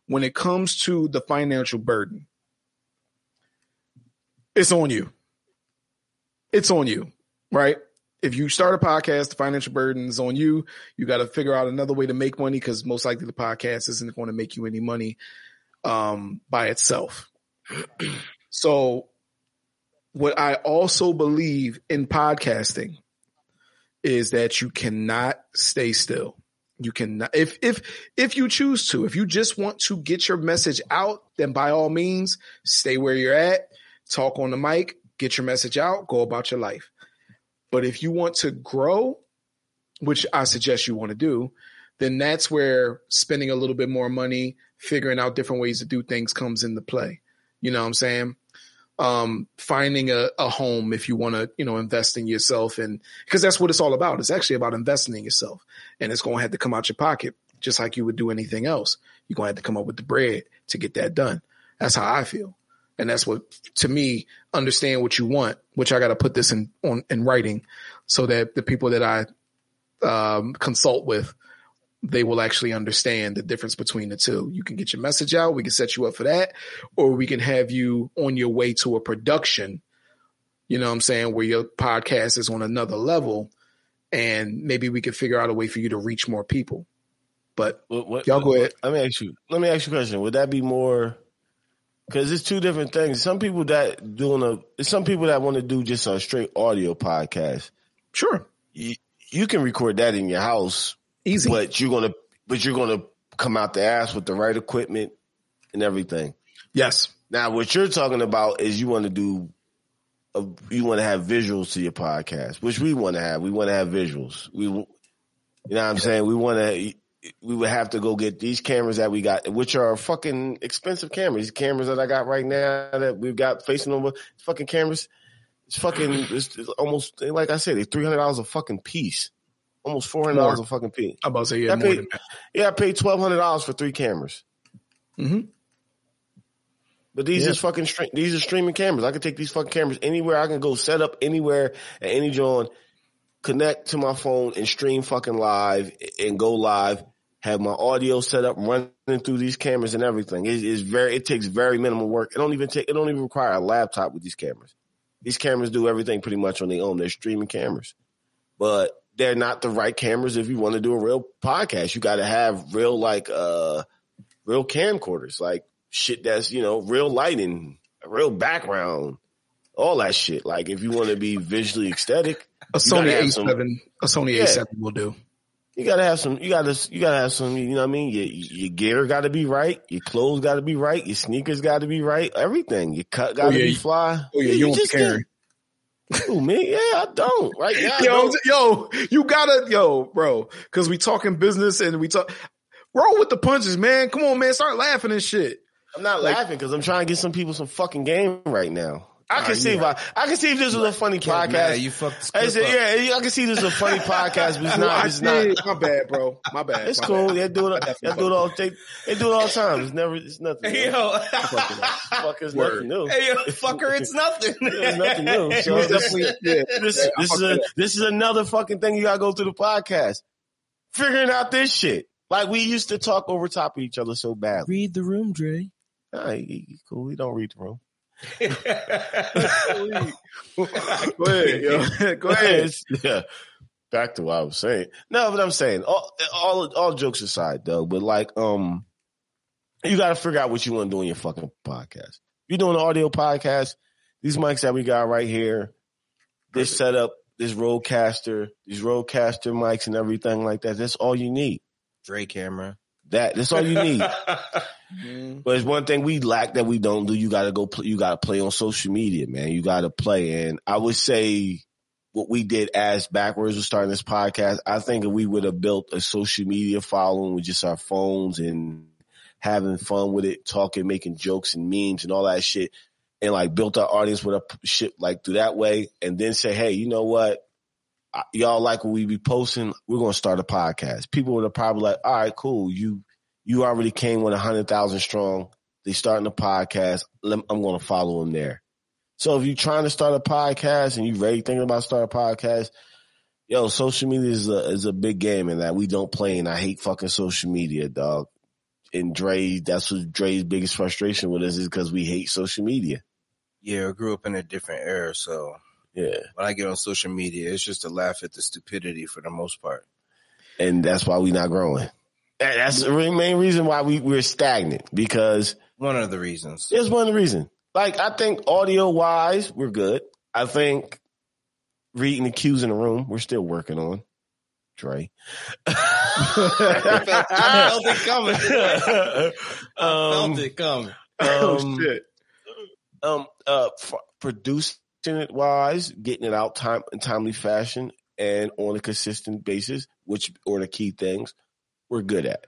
When it comes to the financial burden, it's on you. It's on you, right? If you start a podcast, the financial burden is on you. You got to figure out another way to make money because most likely the podcast isn't going to make you any money um, by itself. *clears throat* so, what I also believe in podcasting is that you cannot stay still. You can if if if you choose to, if you just want to get your message out, then by all means, stay where you're at, talk on the mic, get your message out, go about your life. But if you want to grow, which I suggest you want to do, then that's where spending a little bit more money, figuring out different ways to do things comes into play. You know what I'm saying? Um, finding a, a home if you want to, you know, invest in yourself and because that's what it's all about. It's actually about investing in yourself and it's going to have to come out your pocket just like you would do anything else. You're going to have to come up with the bread to get that done. That's how I feel. And that's what, to me, understand what you want, which I got to put this in on in writing so that the people that I um, consult with, they will actually understand the difference between the two. You can get your message out. We can set you up for that, or we can have you on your way to a production. You know what I'm saying? Where your podcast is on another level and maybe we could figure out a way for you to reach more people. But What, what, Y'all go ahead. Let me ask you. Let me ask you a question. Would that be more? Because it's two different things. Some people that doing a. Some people that want to do just a straight audio podcast. sure, You, you can record that in your house, easy. but you're gonna. But you're gonna come out the ass with the right equipment and everything. yes. Now, what you're talking about is you want to do. A, you want to have visuals to your podcast, which we want to have. We want to have visuals. We, you know what I'm saying? We want to. We would have to go get these cameras that we got, which are fucking expensive cameras. These cameras that I got right now that we've got facing over fucking cameras. It's fucking. It's, it's almost like I said. They're three hundred dollars a fucking piece. Almost four hundred dollars a fucking piece. I'm about to say yeah, I more paid- than that. Yeah, I paid twelve hundred dollars for three cameras. Mhm. But these Yeah. is fucking these are streaming cameras. I can take these fucking cameras anywhere. I can go set up anywhere at any joint, connect to my phone and stream fucking live and go live. Have my audio set up, running through these cameras and everything. It is very. It takes very minimal work. It don't even take. It don't even require a laptop with these cameras. These cameras do everything pretty much on their own. They're streaming cameras, but they're not the right cameras if you want to do a real podcast. You got to have real like uh real camcorders, like shit that's you know real lighting, a real background, all that shit. Like if you want to be visually aesthetic, A Sony A7, some- a Sony Yeah. A7 will do. you gotta have some. You gotta you gotta have some. You know what I mean? Your your gear got to be right. Your clothes got to be right. Your sneakers got to be right. Everything. Your cut got to yeah, be fly. Oh yeah, you don't just carry. can't- Who me? Yeah, I don't. Right now, Yo, don't. yo, you gotta, yo, bro, because we talking business and we talk. Roll with the punches, man. Come on, man. Start laughing and shit. I'm not Like- laughing because I'm trying to get some people some fucking game right now. I can see yeah. if I, I can see if this was a funny podcast. Yeah, podcast. you fucked the I said, up. yeah, I can see this is a funny *laughs* podcast, but it's not. It's not. My bad, bro. My bad. It's My cool. bad. They do it. I They do it all. They, they do it all the time. It's never. It's nothing. Hey, man. yo. Fuck is nothing new. hey, yo, fucker, it's nothing. *laughs* It's nothing new. *laughs* So this, yeah. this, Yeah, this is a, this is another fucking thing you gotta go through the podcast. Figuring out this shit. Like we used to talk over top of each other so badly. Read the room, Dre. Nah, he, he cool. He don't read the room. Go ahead, yo. *laughs* Go ahead. yeah. back to what I was saying. No, but I'm saying all all all jokes aside though, but like um you gotta figure out what you want to do in your fucking podcast. If you're doing an audio podcast, these mics that we got right here, this setup, this RodeCaster, these RodeCaster mics and everything like that, that's all you need. Dre camera. That that's all you need. *laughs* Mm. But it's one thing we lack that we don't do. You got to go. Play, you got to play on social media, man. You got to play. And I would say what we did as backwards was starting this podcast. I think if we would have built a social media following with just our phones and having fun with it, talking, making jokes and memes and all that shit, and like built our audience with a shit like through that way, and then say, hey, you know what? Y'all like what we be posting? We're gonna start a podcast. People would have probably like, all right, cool. You you already came with a hundred thousand strong. They starting a podcast. I'm to follow them there. So if you're trying to start a podcast and you ready thinking about starting a podcast, yo, social media is a is a big game in that we don't play. And I hate fucking social media, dog. And Dre, that's what Dre's biggest frustration with us is because we hate social media. Yeah, I grew up in a different era, so Yeah, when I get on social media, it's just to laugh at the stupidity for the most part. and that's why we're not growing. That's the main reason why we we're stagnant because One of the reasons. Here's one of the reasons. Like, I think audio wise, we're good. I think reading the cues in the room, we're still working on. Dre. *laughs* I felt it coming. *laughs* I um, felt it coming. *laughs* Oh um, shit. um, uh, f- producing it wise, getting it out time in timely fashion and on a consistent basis, which are the key things we're good at.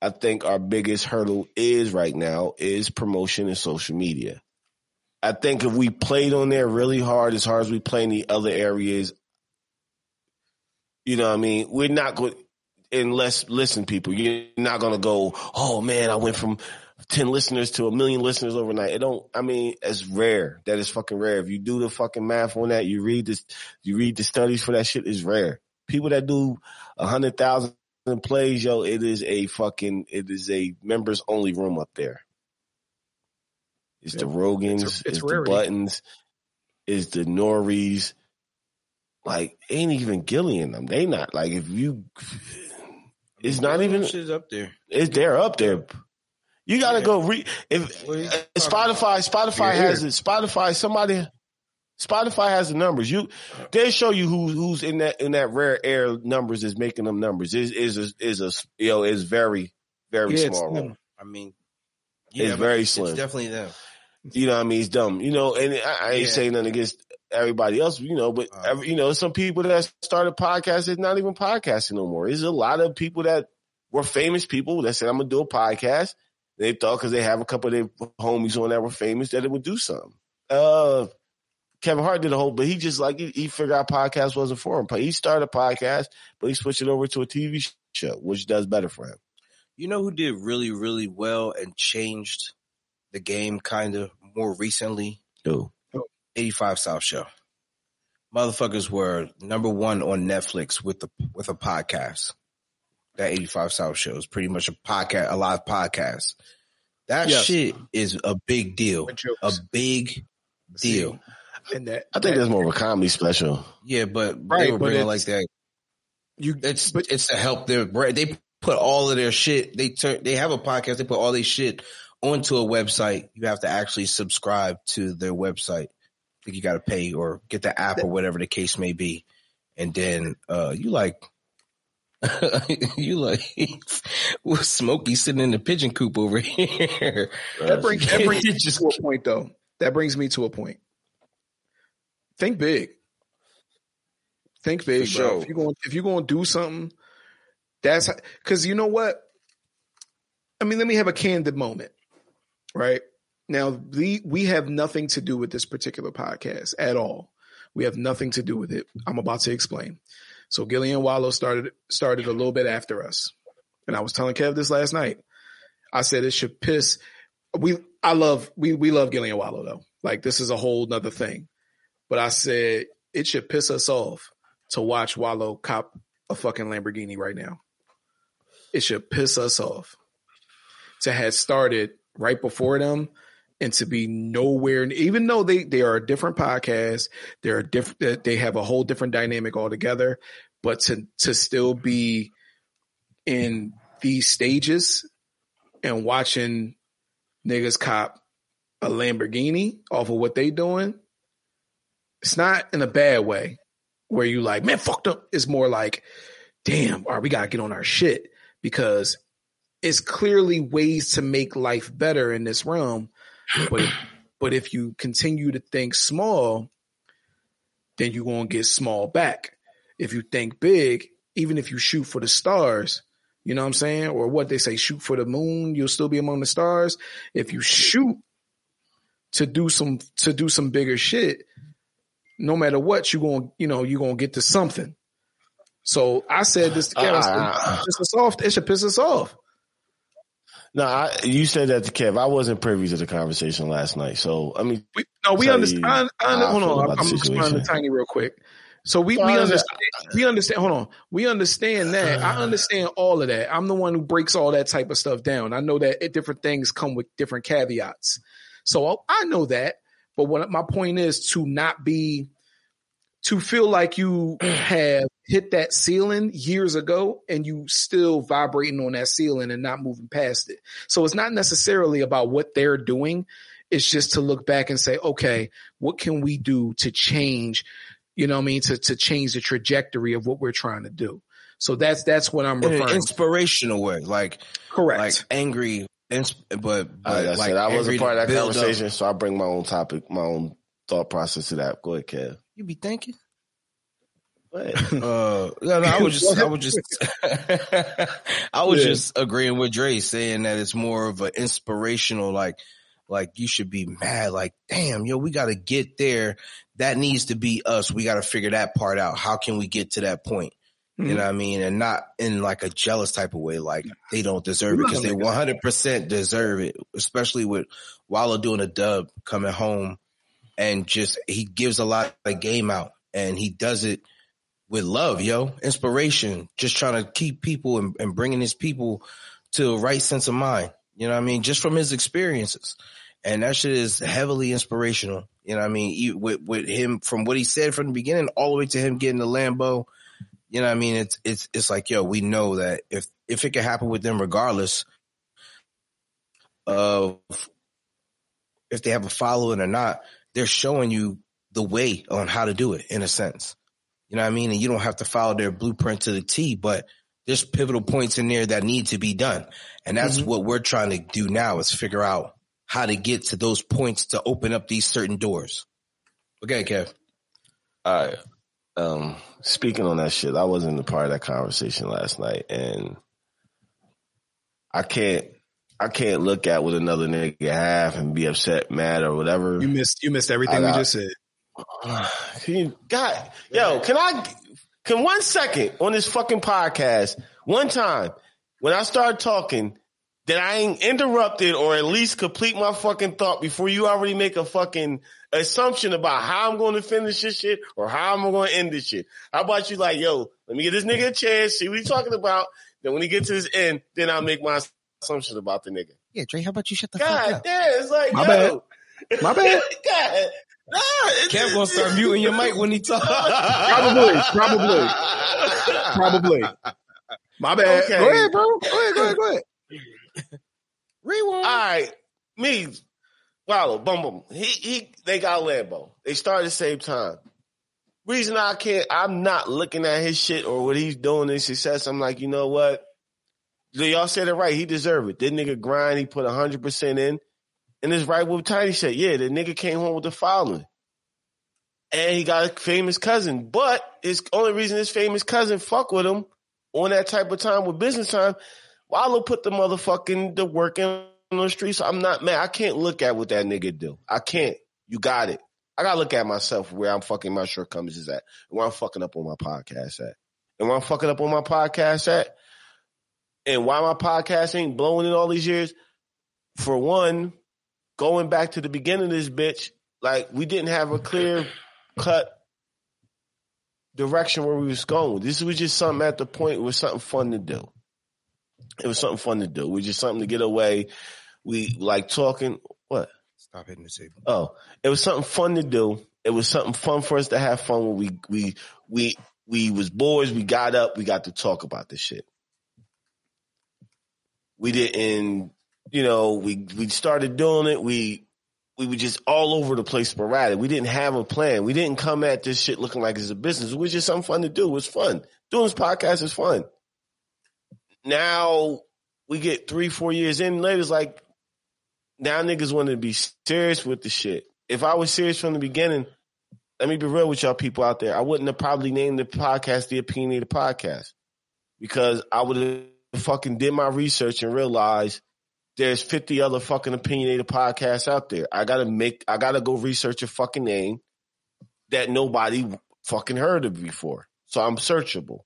I think our biggest hurdle is right now is promotion and social media. I think if we played on there really hard, as hard as we play in the other areas, you know what I mean? We're not going, unless, listen, people, you're not going to go, oh man, I went from 10 listeners to a million listeners overnight. It don't, I mean, it's rare. That is fucking rare. If you do the fucking math on that, you read this, you read the studies for that shit is rare. People that do a hundred thousand plays, yo, it is a fucking, it is a members only room up there. It's the Rogans, It's it's, a- it's the. Buttons, it's the Norries. Like, ain't even Gillie and them. They not like if you, it's not even, Shit's up there. it's they're up there. You gotta Yeah. go read if What are you uh, Spotify. Spotify Yeah. has it. Spotify. Somebody. Spotify has the numbers. You they show you who who's in that in that rare air numbers is making them numbers. Is is a, is a you know is very very Yeah, small. I mean, It's but very It's slim. definitely them. You know what I mean? It's dumb. You know, and I, I ain't Yeah. saying nothing against everybody else. You know, but Uh. every, you know, some people that started podcasts is not even podcasting no more. There's a lot of people that were famous people that said I'm gonna do a podcast. They thought because they have a couple of their homies on that were famous that it would do something. Uh, Kevin Hart did a whole, but he just like he, he figured out podcast wasn't for him. But he started a podcast, but he switched it over to a TV show, which does better for him. You know who did really, really well and changed the game kind of more recently? Who? 85 South Show. Motherfuckers were number one on Netflix with the with a podcast. That 85 South Show is pretty much a podcast, a live podcast. That Yes. shit is a big deal. A big deal. and that I think that's more of a comedy special. Yeah, but Right, they were bringing like that. you It's but it's to help their brand. They put all of their shit. They turn. They have a podcast. They put all their shit onto a website. You have to actually subscribe to their website. I think you got to pay or get the app or whatever the case may be, and then uh you like. *laughs* you like with *laughs* Smokey sitting in the pigeon coop over *laughs* here. that brings that brings me just to a point though. That brings me to a point. Think big. Think big, For bro. sure. If you're going if you're going to do something, that's because you know what. I mean, let me have a candid moment, right? Now, the, we have nothing to do with this particular podcast at all. We have nothing to do with it. I'm about to explain. So Gillian Wallo started started a little bit after us, and I was telling Kev this last night. I said it should piss. We I love we we love Gillian Wallo though. Like this is a whole nother thing. But I said it should piss us off to watch Wallo cop a fucking Lamborghini right now. It should piss us off to have started right before them and to be nowhere, And even though they they are a different podcast, they're different, they have a whole different dynamic altogether, but to to still be in these stages and watching niggas cop a Lamborghini off of what they doing, it's not in a bad way where you like, man, fucked up. It's more like, damn, all right, we gotta get on our shit because it's clearly ways to make life better in this realm. But but if you continue to think small, then you're gonna get small back. If you think big, even if you shoot for the stars, you know what I'm saying? Or what they say, shoot for the moon, you'll still be among the stars. If you shoot to do some to do some bigger shit, no matter what, you're gonna, you know, you're gonna get to something. So I said this to Kev. Uh, piss us off. It should piss us off. No, I, you said that to Kev. I wasn't privy to the conversation last night. So I mean, we, no, we understand. I, I, hold on, I'm, I'm responding to Tiny real quick. So we, we understand, we understand, hold on. We understand that. I understand all of that. I'm the one who breaks all that type of stuff down. I know that different things come with different caveats. So I know that. But what my point is to not be, to feel like you *clears throat* have hit that ceiling years ago and you still vibrating on that ceiling and not moving past it. So it's not necessarily about what they're doing. It's just to look back and say, okay, what can we do to change you know what I mean, to, to change the trajectory of what we're trying to do. So that's, that's what I'm referring. In an inspirational way, like, correct, like angry, insp- but, but like, like I, wasn't part of that conversation, up. so I bring my own topic, my own thought process to that. Go ahead, Kev. You be thinking? What? *laughs* uh, no, no, I was just, I was just, *laughs* I was yeah. just agreeing with Dre saying that it's more of an inspirational, like, like you should be mad, like, damn, yo, we got to get there that needs to be us. We got to figure that part out. How can we get to that point? Mm-hmm. You know what I mean? And not in like a jealous type of way, like they don't deserve it because they 100% deserve it, especially with Wallo doing a dub coming home and just, he gives a lot of game out and he does it with love, yo, inspiration, just trying to keep people and, and bringing his people to a right sense of mind. You know what I mean? Just from his experiences. And that shit is heavily inspirational. You know what I mean? With, with him, from what he said from the beginning all the way to him getting the Lambo, you know what I mean? It's, it's, it's like, yo, we know that if, if it can happen with them regardless of if they have a following or not, they're showing you the way on how to do it in a sense. You know what I mean? And you don't have to follow their blueprint to the T, but there's pivotal points in there that need to be done. And that's mm-hmm. what we're trying to do now is figure out how to get to those points to open up these certain doors. Okay, Kev. All right. Um, speaking on that shit, I wasn't a part of that conversation last night, and I can't, I can't look at what another nigga have and be upset, mad, or whatever. You missed, you missed everything got, we just said. Can you, God, yo, can I, can one second on this fucking podcast, one time when I start talking, that I ain't interrupted or at least complete my fucking thought before you already make a fucking assumption about how I'm going to finish this shit or how I'm going to end this shit. How about you like, yo, let me get this nigga a chance, see what he's talking about. Then when he gets to his end, then I'll make my assumption about the nigga. Yeah, Dre, how about you shut the God fuck up? God damn, it's like, my yo. bad. My bad. *laughs* God. Nah, Kev gonna start muting your mic when he talk. probably, probably, probably. My bad. Okay. Go ahead, bro. Go ahead, go ahead, go ahead. Rewind. All right, me, Wallo, boom, boom. He, he, they got Lambo. They started the same time. Reason I can't, I'm not looking at his shit or what he's doing in success. I'm like, you know what? Y'all said it right. He deserved it. This nigga grind. He put hundred percent in, and it's right what Tiny said. Yeah, the nigga came home with the following, and he got a famous cousin. But his only reason his famous cousin fuck with him on that type of time with business time Wallo put the motherfucking the work in on the streets. I'm not mad. I can't look at what that nigga do. I can't. You got it. I gotta look at myself where I'm fucking my shortcomings is at, where I'm fucking up on my podcast at, and where I'm fucking up on my podcast at, and why my podcast ain't blowing in all these years. For one, going back to the beginning of this bitch, like we didn't have a clear cut direction where we was going. This was just something at the point was something fun to do it was something fun to do. We just something to get away. We like talking. What? Stop hitting the table. Oh, it was something fun to do. It was something fun for us to have fun when we we we we was boys. We got up. We got to talk about this shit. We didn't, you know, we we started doing it. We we were just all over the place sporadic. We didn't have a plan. We didn't come at this shit looking like it's a business. It was just something fun to do. It was fun. Doing this podcast is fun. Now we get three, four years in later, it's like now niggas want to be serious with the shit. If I was serious from the beginning, let me be real with y'all people out there. I wouldn't have probably named the podcast the Opinionated Podcast because I would have fucking did my research and realized there's 50 other fucking opinionated podcasts out there. I gotta make, I gotta go research a fucking name that nobody fucking heard of before. So I'm searchable.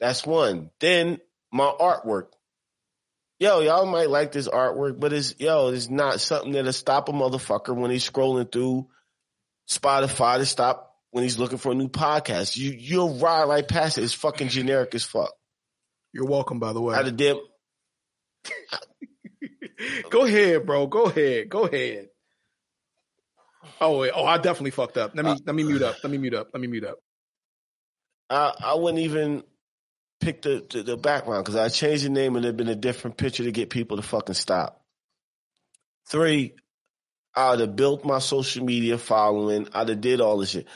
That's one. Then my artwork. Yo, y'all might like this artwork, but it's, yo, it's not something that'll stop a motherfucker when he's scrolling through Spotify to stop when he's looking for a new podcast. You, you'll ride right past it. It's fucking generic as fuck. You're welcome, by the way. I had a dip. *laughs* Go ahead, bro. Go ahead. Go ahead. Oh wait. Oh, I definitely fucked up. Let me let me mute up. Let me mute up. Let me mute up. I, I wouldn't even pick the, the, the background because I changed the name and it'd been a different picture to get people to fucking stop. Three, I'd have built my social media following. I'd have did all this shit.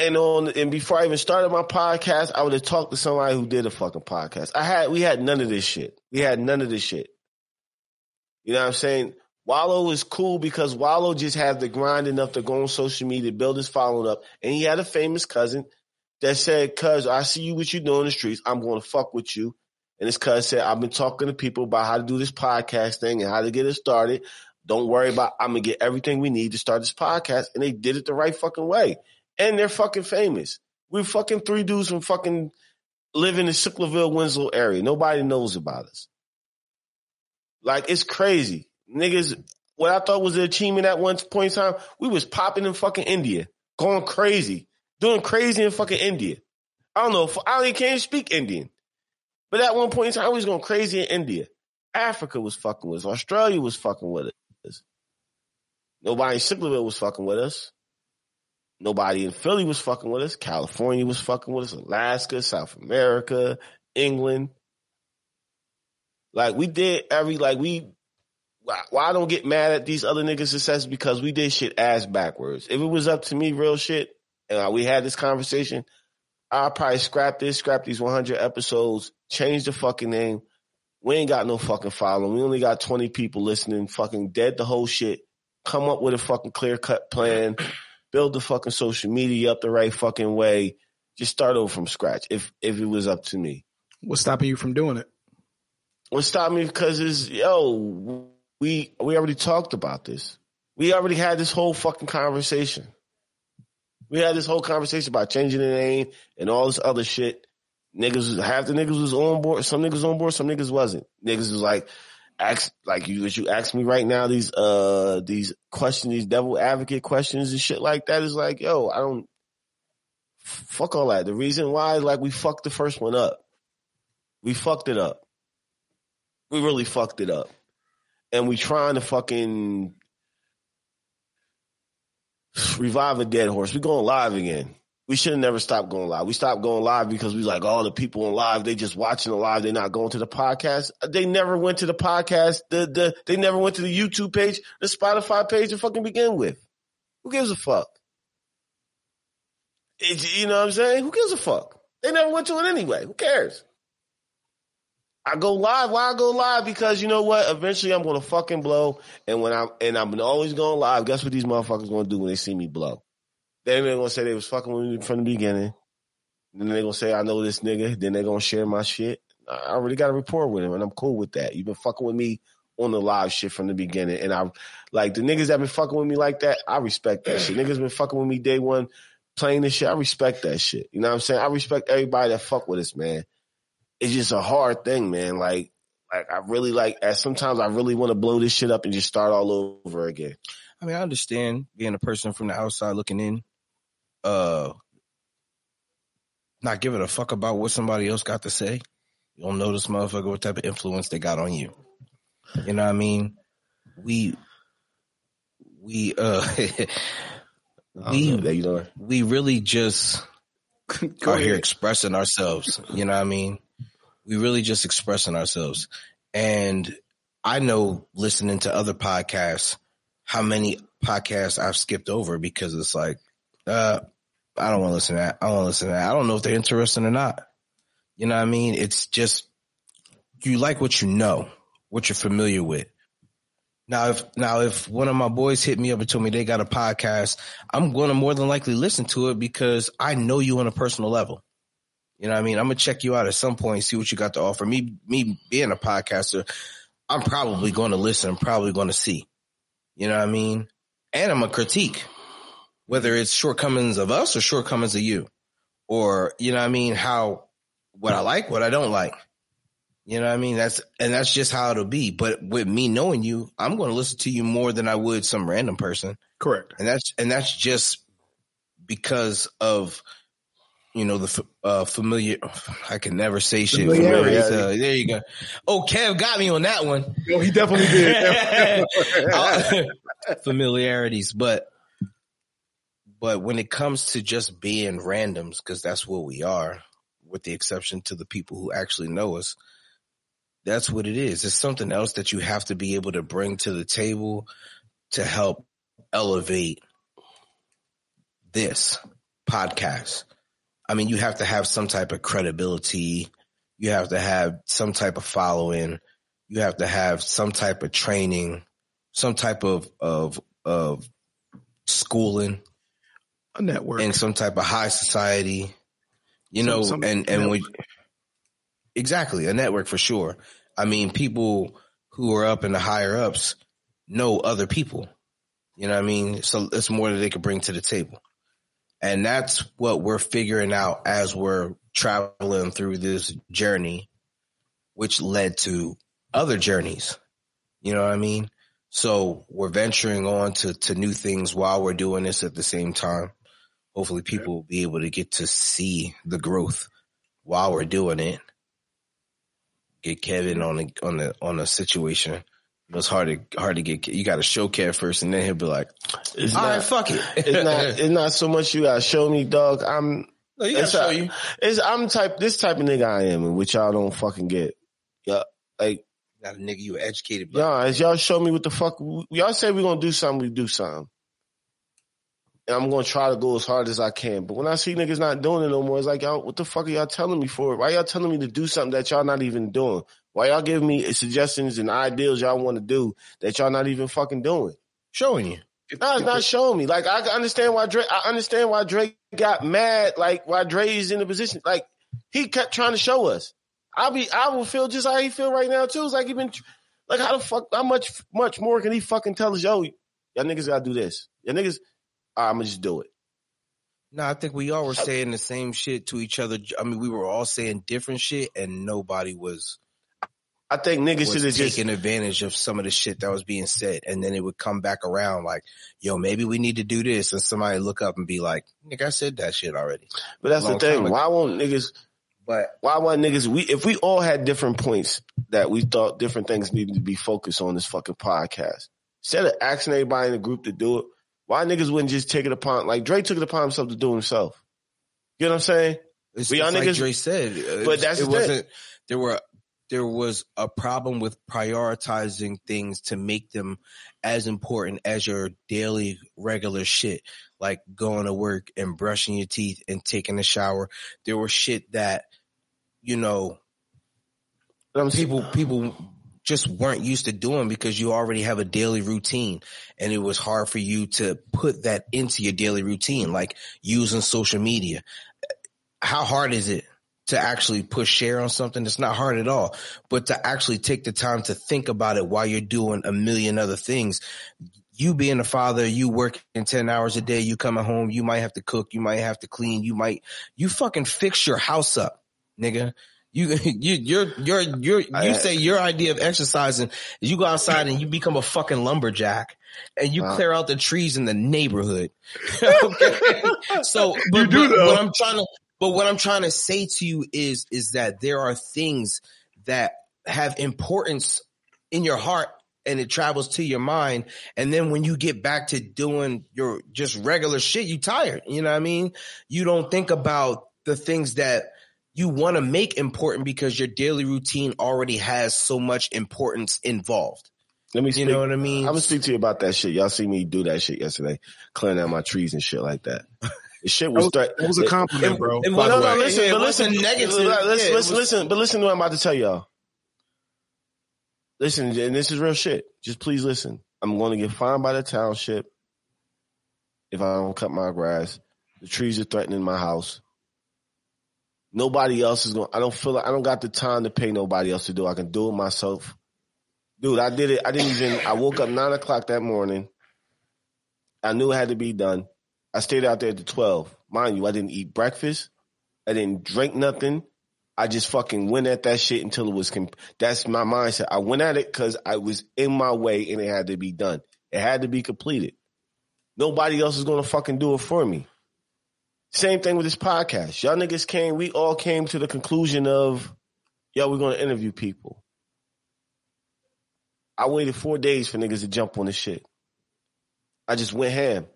And on and before I even started my podcast, I would have talked to somebody who did a fucking podcast. I had we had none of this shit. We had none of this shit. You know what I'm saying? Wallo is cool because Wallo just had the grind enough to go on social media, build his following up, and he had a famous cousin that said, "Cuz I see you what you do in the streets. I'm going to fuck with you." And his cousin said, "I've been talking to people about how to do this podcast thing and how to get it started. Don't worry about. I'm gonna get everything we need to start this podcast." And they did it the right fucking way and they're fucking famous. We're fucking three dudes from fucking live in the Sicklerville, Winslow area. Nobody knows about us. Like it's crazy, niggas. What I thought was an achievement at one point in time, we was popping in fucking India, going crazy, doing crazy in fucking India. I don't know. If, I don't even can't speak Indian, but at one point in time, we was going crazy in India. Africa was fucking with us. Australia was fucking with us. Nobody in Sicklerville was fucking with us. Nobody in Philly was fucking with us. California was fucking with us. Alaska, South America, England. Like we did every like we. Why I don't get mad at these other niggas' success because we did shit ass backwards. If it was up to me, real shit, and we had this conversation, I'll probably scrap this, scrap these 100 episodes, change the fucking name. We ain't got no fucking following. We only got 20 people listening, fucking dead the whole shit. Come up with a fucking clear cut plan build the fucking social media up the right fucking way. Just start over from scratch. If if it was up to me, what's stopping you from doing it? What stopped me because is yo, we we already talked about this. We already had this whole fucking conversation. We had this whole conversation about changing the name and all this other shit. Niggas, half the niggas was on board. Some niggas on board. Some niggas wasn't. Niggas was like, ask like you as you ask me right now these uh these questions these devil advocate questions and shit like that is like yo I don't fuck all that. The reason why is like we fucked the first one up. We fucked it up. We really fucked it up. And we trying to fucking revive a dead horse. We going live again we should have never stopped going live. We stopped going live because we like, all oh, the people on live, they just watching the live. They're not going to the podcast. They never went to the podcast. The, the, they never went to the YouTube page, the Spotify page to fucking begin with. Who gives a fuck? You know what I'm saying? Who gives a fuck? They never went to it anyway. Who cares? I go live. Why I go live? Because you know what? Eventually I'm going to fucking blow. And when I'm, and I'm always going live, guess what these motherfuckers going to do when they see me blow? Then they're gonna say they was fucking with me from the beginning. Then they're gonna say I know this nigga. Then they're gonna share my shit. I already got a rapport with him, and I'm cool with that. You've been fucking with me on the live shit from the beginning, and I like the niggas that been fucking with me like that. I respect that shit. Niggas been fucking with me day one, playing this shit. I respect that shit. You know what I'm saying? I respect everybody that fuck with us, man. It's just a hard thing, man. Like, like I really like. As sometimes I really want to blow this shit up and just start all over again. I mean, I understand being a person from the outside looking in uh not giving a fuck about what somebody else got to say. You don't know this motherfucker what type of influence they got on you. You know what I mean? We we uh *laughs* we there you know. we really just *laughs* are here expressing ourselves. You know what I mean? We really just expressing ourselves. And I know listening to other podcasts, how many podcasts I've skipped over because it's like, uh, I don't want to listen to that. I don't want to listen to that. I don't know if they're interesting or not. You know what I mean? It's just, you like what you know, what you're familiar with. Now, if now if one of my boys hit me up and told me they got a podcast, I'm going to more than likely listen to it because I know you on a personal level. You know what I mean? I'm gonna check you out at some point, see what you got to offer. Me, me being a podcaster, I'm probably going to listen. I'm probably going to see. You know what I mean? And I'm a critique, whether it's shortcomings of us or shortcomings of you, or you know what I mean? How what I like, what I don't like. You know what I mean? That's and that's just how it'll be. But with me knowing you, I'm going to listen to you more than I would some random person, Correct. and that's and that's just because of you know the uh, familiar. I can never say shit. Uh, there you go. Oh, Kev got me on that one. No, he definitely did. *laughs* Familiarities, but but when it comes to just being randoms, because that's what we are, with the exception to the people who actually know us, that's what it is. It's something else that you have to be able to bring to the table to help elevate this podcast. I mean, you have to have some type of credibility. You have to have some type of following. You have to have some type of training, some type of, of, of schooling a network. in some type of high society, you Some- know, some and, and we, exactly a network for sure. I mean, people who are up in the higher ups know other people, you know what I mean? So it's more that they could bring to the table. And that's what we're figuring out as we're traveling through this journey, which led to other journeys. You know what I mean? So we're venturing on to, to new things while we're doing this at the same time. Hopefully people will be able to get to see the growth while we're doing it. Get Kevin on the, on the, on a situation. It's hard to, hard to get, you got to show Kev first and then he'll be like, It's all not, right, fuck it. it's not. *laughs* It's not so much you gotta show me, dog. I'm. no, you gotta show you. It's I'm type this type of nigga I am, and which y'all don't fucking get. Yeah, like Not a nigga you educated by. y'all, as y'all show me what the fuck y'all say we gonna do something, we do something. And I'm gonna try to go as hard as I can. But when I see niggas not doing it no more, it's like y'all, what the fuck are y'all telling me for? Why y'all telling me to do something that y'all not even doing? Why y'all giving me suggestions and ideas y'all want to do that y'all not even fucking doing? Showing you. No, it's not showing me. Like I understand why Drake. I understand why Drake got mad. Like why Dre's in the position. Like he kept trying to show us. I'll be. I will feel just how he feel right now too. It's like he been. Like how the fuck? How much? Much more can he fucking tell us? Yo, y'all niggas gotta do this. Y'all niggas. I'm gonna just do it. No, I think we all were saying the same shit to each other. I mean, we were all saying different shit, and nobody was I think niggas should have just. taking advantage of some of the shit that was being said, and then it would come back around like, "Yo, maybe we need to do this," and somebody look up and be like, "Nigga, I said that shit already." But that's the thing. Why won't niggas? But Why won't niggas? We if we all had different points that we thought different things needed to be focused on this fucking podcast. Instead of asking everybody in the group to do it, why niggas wouldn't just take it upon like Drake took it upon himself to do himself? You know what I'm saying? it's, But y'all it's like niggas- Dre said, uh, But that's it the wasn't. There were there was a problem with prioritizing things to make them as important as your daily regular shit, like going to work and brushing your teeth and taking a shower. There was shit that you know people people just weren't used to doing because you already have a daily routine. And it was hard for you to put that into your daily routine like using social media. How hard is it to actually push share on something? It's not hard at all. But to actually take the time to think about it while you're doing a million other things. You being a father you working 10 hours a day you coming home you might have to cook you might have to clean you might you fucking fix your house up nigga you you you're you're you're you I- say your idea of exercising is you go outside and you become a fucking lumberjack and you Wow. clear out the trees in the neighborhood. *laughs* *laughs* okay? So but, You do, but though. what I'm trying to but what I'm trying to say to you is is that there are things that have importance in your heart and it travels to your mind. And then when you get back to doing your just regular shit, you tired. You know what I mean? You don't think about the things that you want to make important because your daily routine already has so much importance involved. Let me You know what I mean? I'm gonna speak to you about that shit. Y'all see me do that shit yesterday, clearing out my trees and shit like that. The shit That was was, threat. that was a compliment, bro. and by no, the no, way. listen, Yeah, but listen, negative. Listen, Yeah, listen, was- listen, but listen to what I'm about to tell y'all. Listen, and this is real shit. Just please listen. I'm going to get fined by the township if I don't cut my grass. The trees are threatening my house. Nobody else is going. To, I don't feel like I don't got the time to pay nobody else to do. I can do it myself. Dude, I did it. I didn't even. I woke up nine o'clock that morning. I knew it had to be done. I stayed out there to twelve. Mind you, I didn't eat breakfast. I didn't drink nothing. I just fucking went at that shit until it was. Comp- that's my mindset. I went at it because I was in my way and it had to be done. It had to be completed. Nobody else is gonna fucking do it for me. Same thing with this podcast. Y'all niggas came. We all came to the conclusion of, yo, we're gonna interview people. I waited four days for niggas to jump on this shit. I just went ham,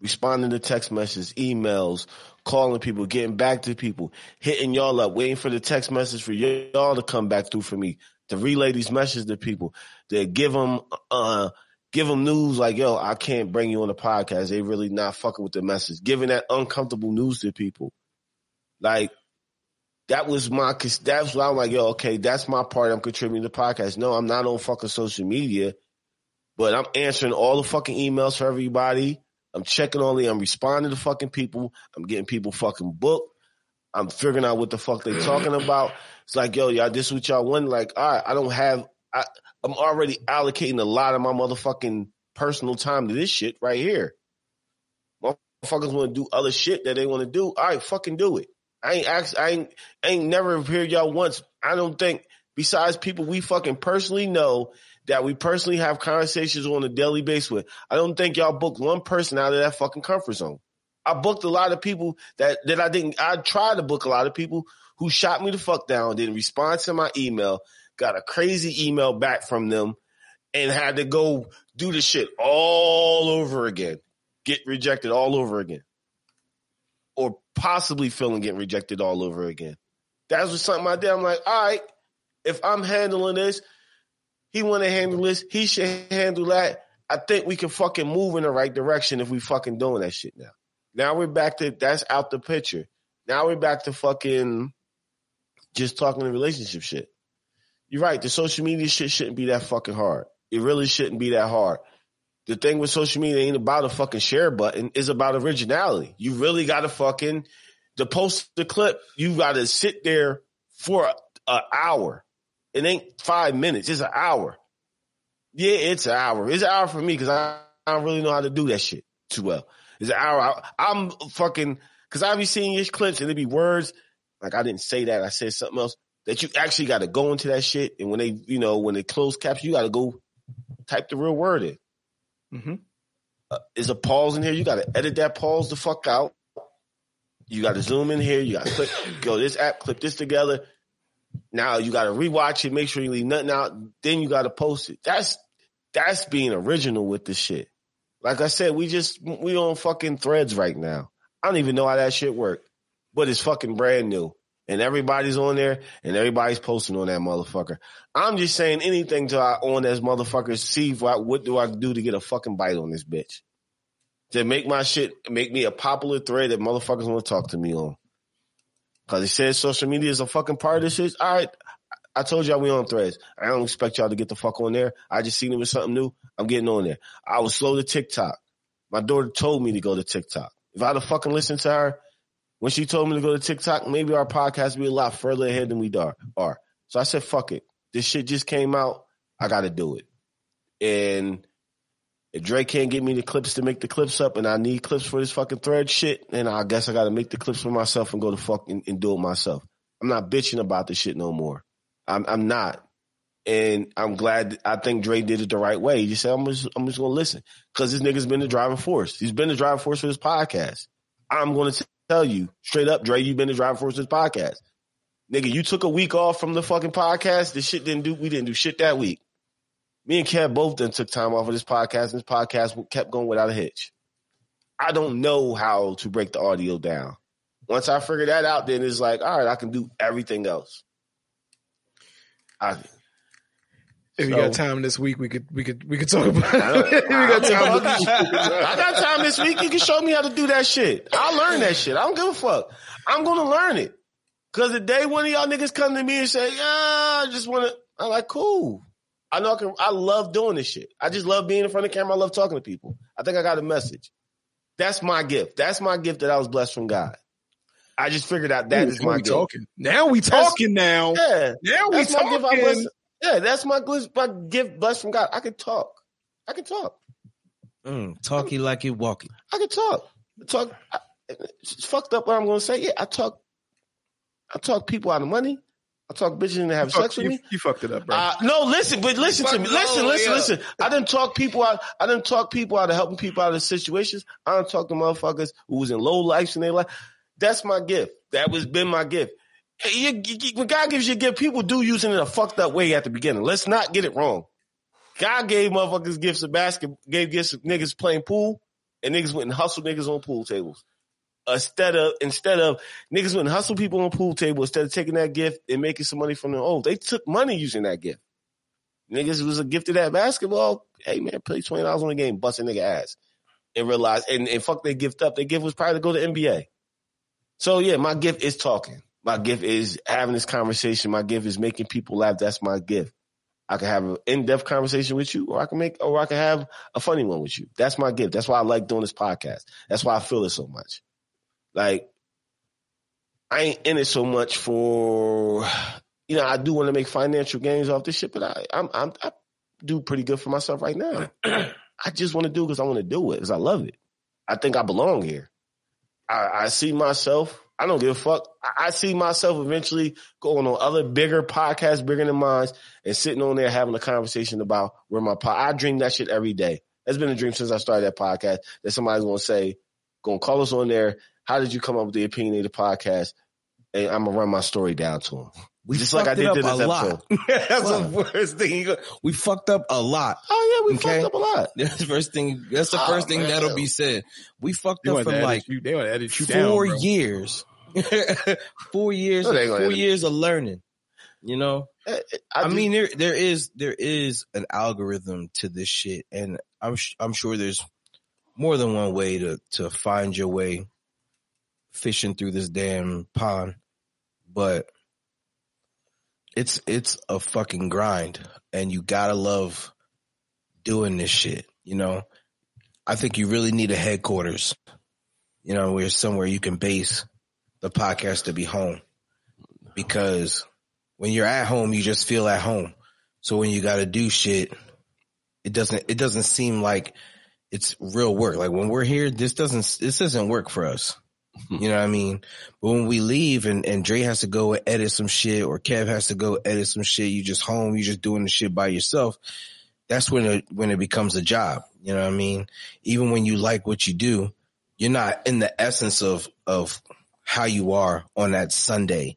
responding to text messages, emails, calling people, getting back to people, hitting y'all up, waiting for the text message for y'all to come back through for me to relay these messages to people, to give them, uh, give them news like, yo, I can't bring you on the podcast. They really not fucking with the message, giving that uncomfortable news to people. Like, that was my, cause that's why I'm like, yo, okay, that's my part. I'm contributing to the podcast. No, I'm not on fucking social media, but I'm answering all the fucking emails for everybody. I'm checking all the, I'm responding to fucking people. I'm getting people fucking booked. I'm figuring out what the fuck they talking about. It's like, yo, y'all, this is what y'all want. Like, all right, I don't have, I, I'm already allocating a lot of my motherfucking personal time to this shit right here. Motherfuckers want to do other shit that they want to do. Right, fucking do it. I ain't asked, I ain't, I ain't never appeared y'all once. I don't think, besides people we fucking personally know that we personally have conversations on a daily basis with, I don't think y'all booked one person out of that fucking comfort zone. I booked a lot of people that, that I didn't, I tried to book a lot of people who shot me the fuck down, didn't respond to my email, got a crazy email back from them and had to go do the shit all over again, get rejected all over again or possibly feeling getting rejected all over again. That was something I did. I'm like, all right, if I'm handling this, he want to handle this, he should handle that. I think we can fucking move in the right direction if we fucking doing that shit now. Now we're back to that's out the picture. Now we're back to fucking just talking the relationship shit. You're right. The social media shit shouldn't be that fucking hard. It really shouldn't be that hard. The thing with social media ain't about a fucking share button. It's about originality. You really got to fucking to post the clip. You got to sit there for an hour. It ain't five minutes. It's an hour. Yeah, it's an hour. It's an hour for me because I, I don't really know how to do that shit too well. It's an hour. I, I'm fucking because I be seeing your clips and it be words like I didn't say that. I said something else that you actually got to go into that shit. And when they, you know, when they close caption, you got to go type the real word in. Mhm. Uh, is a pause in here? You got to edit that pause the fuck out. You got to zoom in here. You got to click, *coughs* go this app, clip this together. Now you got to rewatch it, make sure you leave nothing out. Then you got to post it. That's that's being original with the shit. Like I said, we just we on fucking threads right now. I don't even know how that shit work, but it's fucking brand new, and everybody's on there, and everybody's posting on that motherfucker. I'm just saying anything to our on as motherfucker See what what do I do to get a fucking bite on this bitch? To make my shit make me a popular thread that motherfuckers want to talk to me on. Cause it says social media is a fucking part of this shit. All right. I told y'all we on threads. I don't expect y'all to get the fuck on there. I just seen it with something new. I'm getting on there. I was slow to TikTok. My daughter told me to go to TikTok. If I'd have fucking listened to her when she told me to go to TikTok, maybe our podcast be a lot further ahead than we are. So I said, fuck it. This shit just came out. I got to do it. And if Drake can't get me the clips to make the clips up and I need clips for this fucking thread shit, then I guess I got to make the clips for myself and go to fuck and, and do it myself. I'm not bitching about this shit no more. I'm, I'm not. And I'm glad, I think Drake did it the right way. He just said, I'm just, I'm just going to listen. Cause this nigga's been the driving force. He's been the driving force for this podcast. I'm going to tell you straight up, Dre, you've been the driving force for this podcast. Nigga, you took a week off from the fucking podcast. This shit didn't do, we didn't do shit that week. Me and Kev both then took time off of this podcast, and this podcast kept going without a hitch. I don't know how to break the audio down. Once I figure that out, then it's like, all right, I can do everything else. I, If you got time this week, we could we could we could talk *laughs* about I it. *laughs* we got time. I got time this week. You can show me how to do that shit. I'll learn that shit. I don't give a fuck. I'm gonna learn it. Cause the day one of y'all niggas come to me and say, yeah, I just wanna, I'm like, cool. I know I can, I love doing this shit. I just love being in front of the camera. I love talking to people. I think I got a message. That's my gift. That's my gift that I was blessed from God. I just figured out that is Ooh, my we gift. talking. Now we talking now. Yeah. Now we That's my gift. I talking. Blessed, yeah, that's my, gl- my gift blessed from God. I can talk. I can talk. Mm, talkie like it walkie. I can talk. Talk. I, it's fucked up what I'm gonna say. Yeah, I talk. I talk people out of money. I talk bitches into having sex with you, me. you fucked it up, bro. Uh, no, listen, but listen to me. Fuck Listen, no, listen, yeah. listen. I didn't talk people out. I didn't talk people out of helping people out of situations. I didn't talk to motherfuckers who was in low lives in their life. That's my gift. That was been my gift. You- you- when God gives you a gift, people do use it in a fucked up way at the beginning. Let's not get it wrong. God gave motherfuckers gifts of basket, gave gifts of niggas playing pool, and niggas went and hustled niggas on pool tables. Instead of instead of niggas went and hustle people on pool table instead of taking that gift and making some money from their own. Oh, they took money using that gift. Niggas was a gift gifted at basketball. Hey man, play twenty dollars on the game, bust a nigga ass, and realize and, and fuck their gift up. Their gift was probably to go to NBA. So yeah, my gift is talking. My gift is having this conversation. My gift is making people laugh. That's my gift. I can have an in-depth conversation with you, or I can make, or I can have a funny one with you. That's my gift. That's why I like doing this podcast. That's why I feel it so much. Like, I ain't in it so much for, you know, I do want to make financial gains off this shit, but I, I'm, I'm, I do pretty good for myself right now. *clears throat* I just want to do because I want to do it because I love it. I think I belong here. I, I see myself. I don't give a fuck. I, I see myself eventually going on other bigger podcasts, bigger than mine, and sitting on there having a conversation about where my pod. I dream that shit every day. That's been a dream since I started that podcast. That somebody's gonna say, gonna call us on there. How did you come up with the opinionated podcast? And I'm gonna run my story down to them. We Just like I fucked did up this a lot. *laughs* That's What? the first thing. Go, we fucked up a lot. Oh yeah, we Okay. fucked up a lot. *laughs* That's the first thing. That's the Oh, first thing man. that'll be said. We fucked They up for like you. They edit you four bro. years. *laughs* four years. No, they ain't gonna four years of learning. You know. Eh, eh, I, I, just- mean, there there is there is an algorithm to this shit, and I'm sh- I'm sure there's more than one way to to find your way fishing through this damn pond, but it's it's a fucking grind, and you gotta love doing this shit. You know, I think you really need a headquarters. You know, where somewhere you can base the podcast to be home, because when you're at home, you just feel at home. So when you got to do shit, it doesn't, it doesn't seem like it's real work. Like when we're here, this doesn't, this doesn't work for us. *laughs* You know what I mean? But when we leave and, and Dre has to go and edit some shit or Kev has to go edit some shit, you just home, you just doing the shit by yourself. That's when it, when it becomes a job. You know what I mean? Even when you like what you do, you're not in the essence of, of how you are on that Sunday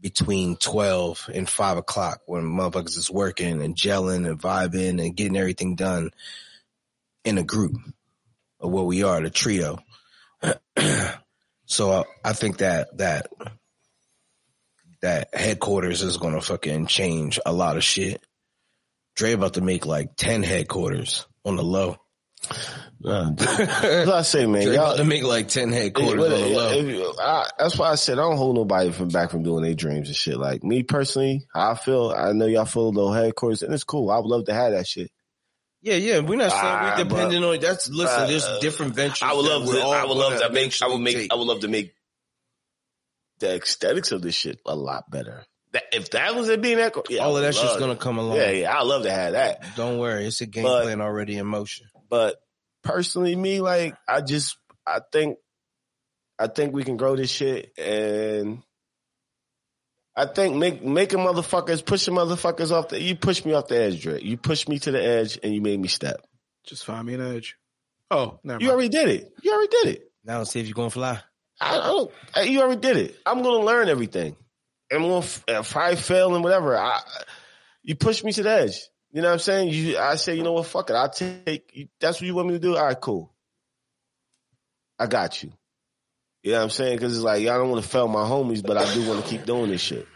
between 12 and 5 o'clock when motherfuckers is working and gelling and vibing and getting everything done in a group of what we are, the trio. *clears throat* so uh, I think that, that, that headquarters is going to fucking change a lot of shit. Dre about to make like 10 headquarters on the low. *laughs* What I say, man. Dre Y'all, about to make like 10 headquarters on the low. I- that's why I said I don't hold nobody from back from doing their dreams and shit. Like me personally, I feel, I know y'all feel a little headquarters, and it's cool. I would love to have that shit. Yeah, yeah. We're not saying we're depending on that's listen, there's Uh, different ventures. I would love to. I would love gonna make. I would make. take. I would love to make the aesthetics of this shit a lot better. That, if that was it being that, yeah, all of that shit's gonna come along. Yeah, yeah, I love to have that. Don't worry, it's a game But- plan already in motion. But personally, me, like, I just, I think, I think we can grow this shit, and I think make making motherfuckers pushing motherfuckers off the. You pushed me off the edge, Drake. You pushed me to the edge, and you made me step. Just find me an edge. Oh, never You mind. already did it. You already did it. Now let's see if you're gonna fly. I, I don't. You already did it. I'm gonna learn everything. I'm gonna f- uh, probably fail and whatever. I, you pushed me to the edge. You know what I'm saying? You, I say, you know what? Fuck it. I'll take. That's what you want me to do. All right, cool. I got you. You know what I'm saying? Because it's like y'all don't want to fail my homies, but I do want to keep doing this shit.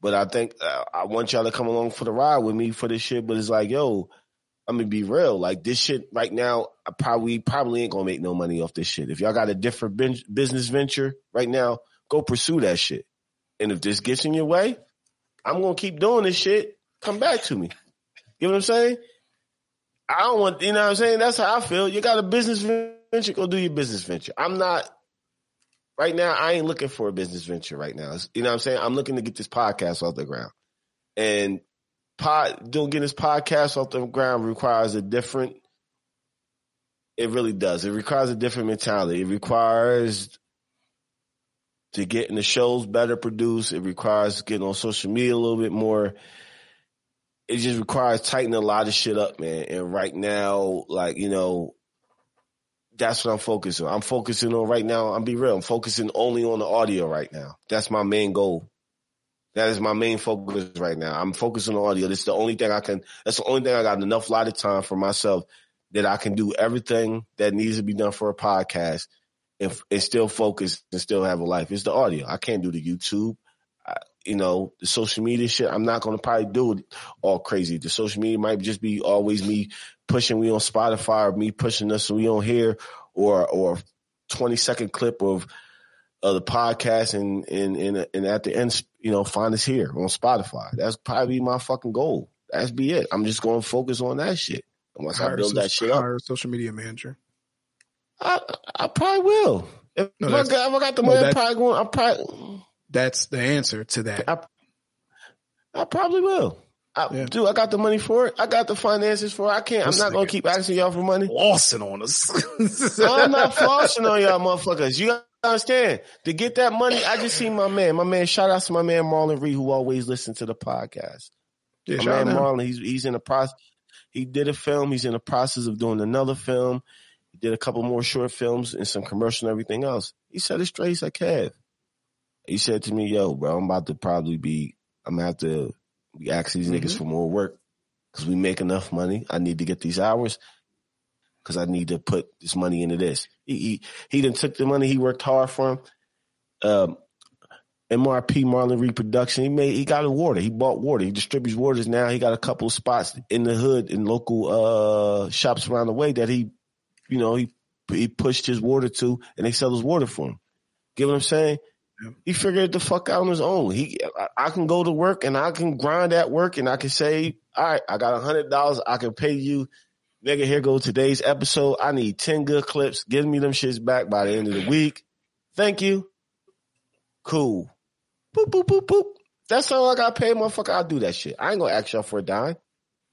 But I think uh, I want y'all to come along for the ride with me for this shit. But it's like, yo, I'm gonna be real. Like this shit right now, I probably probably ain't gonna make no money off this shit. If y'all got a different ben- business venture right now, go pursue that shit. And if this gets in your way, I'm gonna keep doing this shit. Come back to me. You know what I'm saying? I don't want, you know what I'm saying? That's how I feel. You got a business venture, go do your business venture. I'm not, right now, I ain't looking for a business venture right now. You know what I'm saying? I'm looking to get this podcast off the ground. And pod, doing getting this podcast off the ground requires a different, it really does. It requires a different mentality. It requires to getting the shows better produced. It requires getting on social media a little bit more. It just requires tightening a lot of shit up, man. And right now, like, you know, that's what I'm focusing on. I'm focusing on right now. I'm be real. I'm focusing only on the audio right now. That's my main goal. That is my main focus right now. I'm focusing on audio. This is the only thing I can, that's the only thing I got enough lot of time for myself that I can do everything that needs to be done for a podcast and, and still focus and still have a life. It's the audio. I can't do the YouTube. You know, the social media shit. I'm not going to probably do it all crazy. The social media might just be always me pushing we on Spotify or me pushing us we on here or, or 20 second clip of, of the podcast and, and, and, and at the end, you know, find us here on Spotify. That's probably my fucking goal. That's be it. I'm just going to focus on that shit. And once I build that shit up, hire a social media manager. I, I probably will. If, No, if I, got, if I got the no, money, I'm probably going. I probably, That's the answer to that. I, I probably will. I, Yeah. Dude, I got the money for it. I got the finances for it. I can't. This I'm not gonna keep asking y'all for money. Flossing on us. I'm not flossing on y'all motherfuckers. You understand? To get that money, I just see my man. My man, shout out to my man Marlon Reed, who always listens to the podcast. Yeah, My man. Marlon, he's he's in the process. He did a film. He's in the process of doing another film. He did a couple more short films and some commercial and everything else. He said it straight. He's like, Kev. He said to me, yo, bro, I'm about to probably be, I'm gonna have to be asking these niggas for more work because we make enough money. I need to get these hours because I need to put this money into this. He he, he done took the money. He worked hard for him. Um, MRP Marlon Reed Production. He made he got a water. He bought water. He distributes waters now. He got a couple of spots in the hood in local uh shops around the way that he, you know, he he pushed his water to, and they sell his water for him. Get what I'm saying? He figured the fuck out on his own. He, I, I can go to work and I can grind at work and I can say, all right, I got a hundred dollars. I can pay you. Nigga, here go today's episode. I need 10 good clips. Give me them shits back by the end of the week. Thank you. Cool. Boop, boop, boop, boop. That's all I got paid, motherfucker. I'll do that shit. I ain't gonna ask y'all for a dime.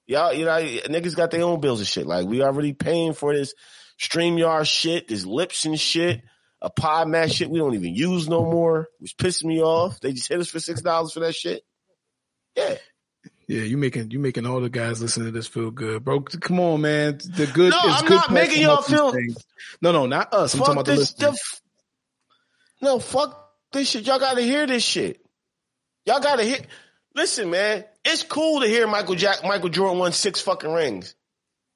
Y'all, you know, niggas got their own bills and shit. Like, we already paying for this StreamYard shit, this Libsyn shit, a PodMatch shit we don't even use no more, which pissed me off. They just hit us for $6 for that shit. Yeah. Yeah, you making you making all the guys listening to this feel good, bro. Come on, man. The good. No, I'm good not making y'all feel- things. No, no, not us. I'm talking fuck about the this listeners. stuff. No, fuck this shit. Y'all gotta hear this shit. Y'all gotta hear. Listen, man, it's cool to hear Michael Jack, Michael Jordan won six fucking rings.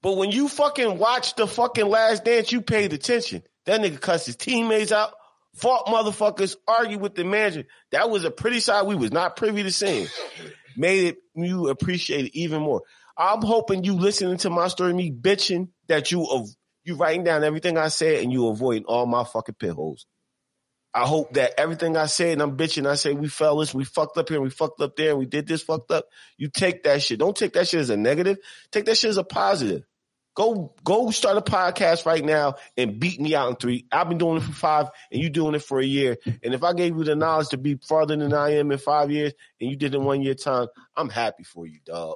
But when you fucking watch the fucking last dance, you paid attention. That nigga cussed his teammates out, fought motherfuckers, argued with the manager. That was a pretty side we was not privy to seeing. Made it you appreciate it even more. I'm hoping you listening to my story, me bitching, that you of you writing down everything I said and you avoiding all my fucking pit holes. I hope that everything I said and I'm bitching, I say we fellas, we fucked up here, we fucked up there, and we did this fucked up. You take that shit. Don't take that shit as a negative. Take that shit as a positive. Go, go start a podcast right now and beat me out in three. I've been doing it for five and you doing it for a year. And if I gave you the knowledge to be farther than I am in five years and you did it in one year time, I'm happy for you, dog.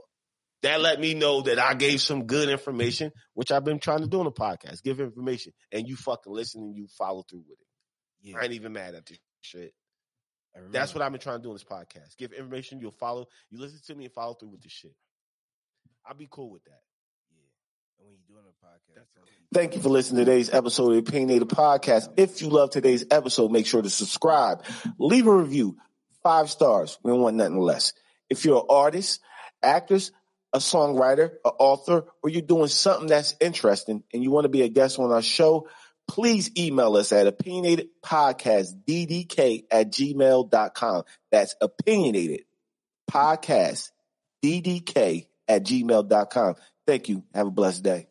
That let me know that I gave some good information, which I've been trying to do on the podcast. Give information and you fucking listen and you follow through with it. Yeah, I ain't even mad at this shit. That's what I've been trying to do on this podcast. Give information, you'll follow, you listen to me and follow through with this shit. I'll be cool with that. Yeah, and when you're doing a podcast, tell people- Thank you for listening to today's episode of the Opinionated Podcast. If you love today's episode, make sure to subscribe, leave a review, five stars. We don't want nothing less. If you're an artist, actors, a songwriter, an author, or you're doing something that's interesting and you want to be a guest on our show, please email us at opinionatedpodcastddk at gmail.com. That's opinionated podcast ddk at gmail.com. Thank you. Have a blessed day.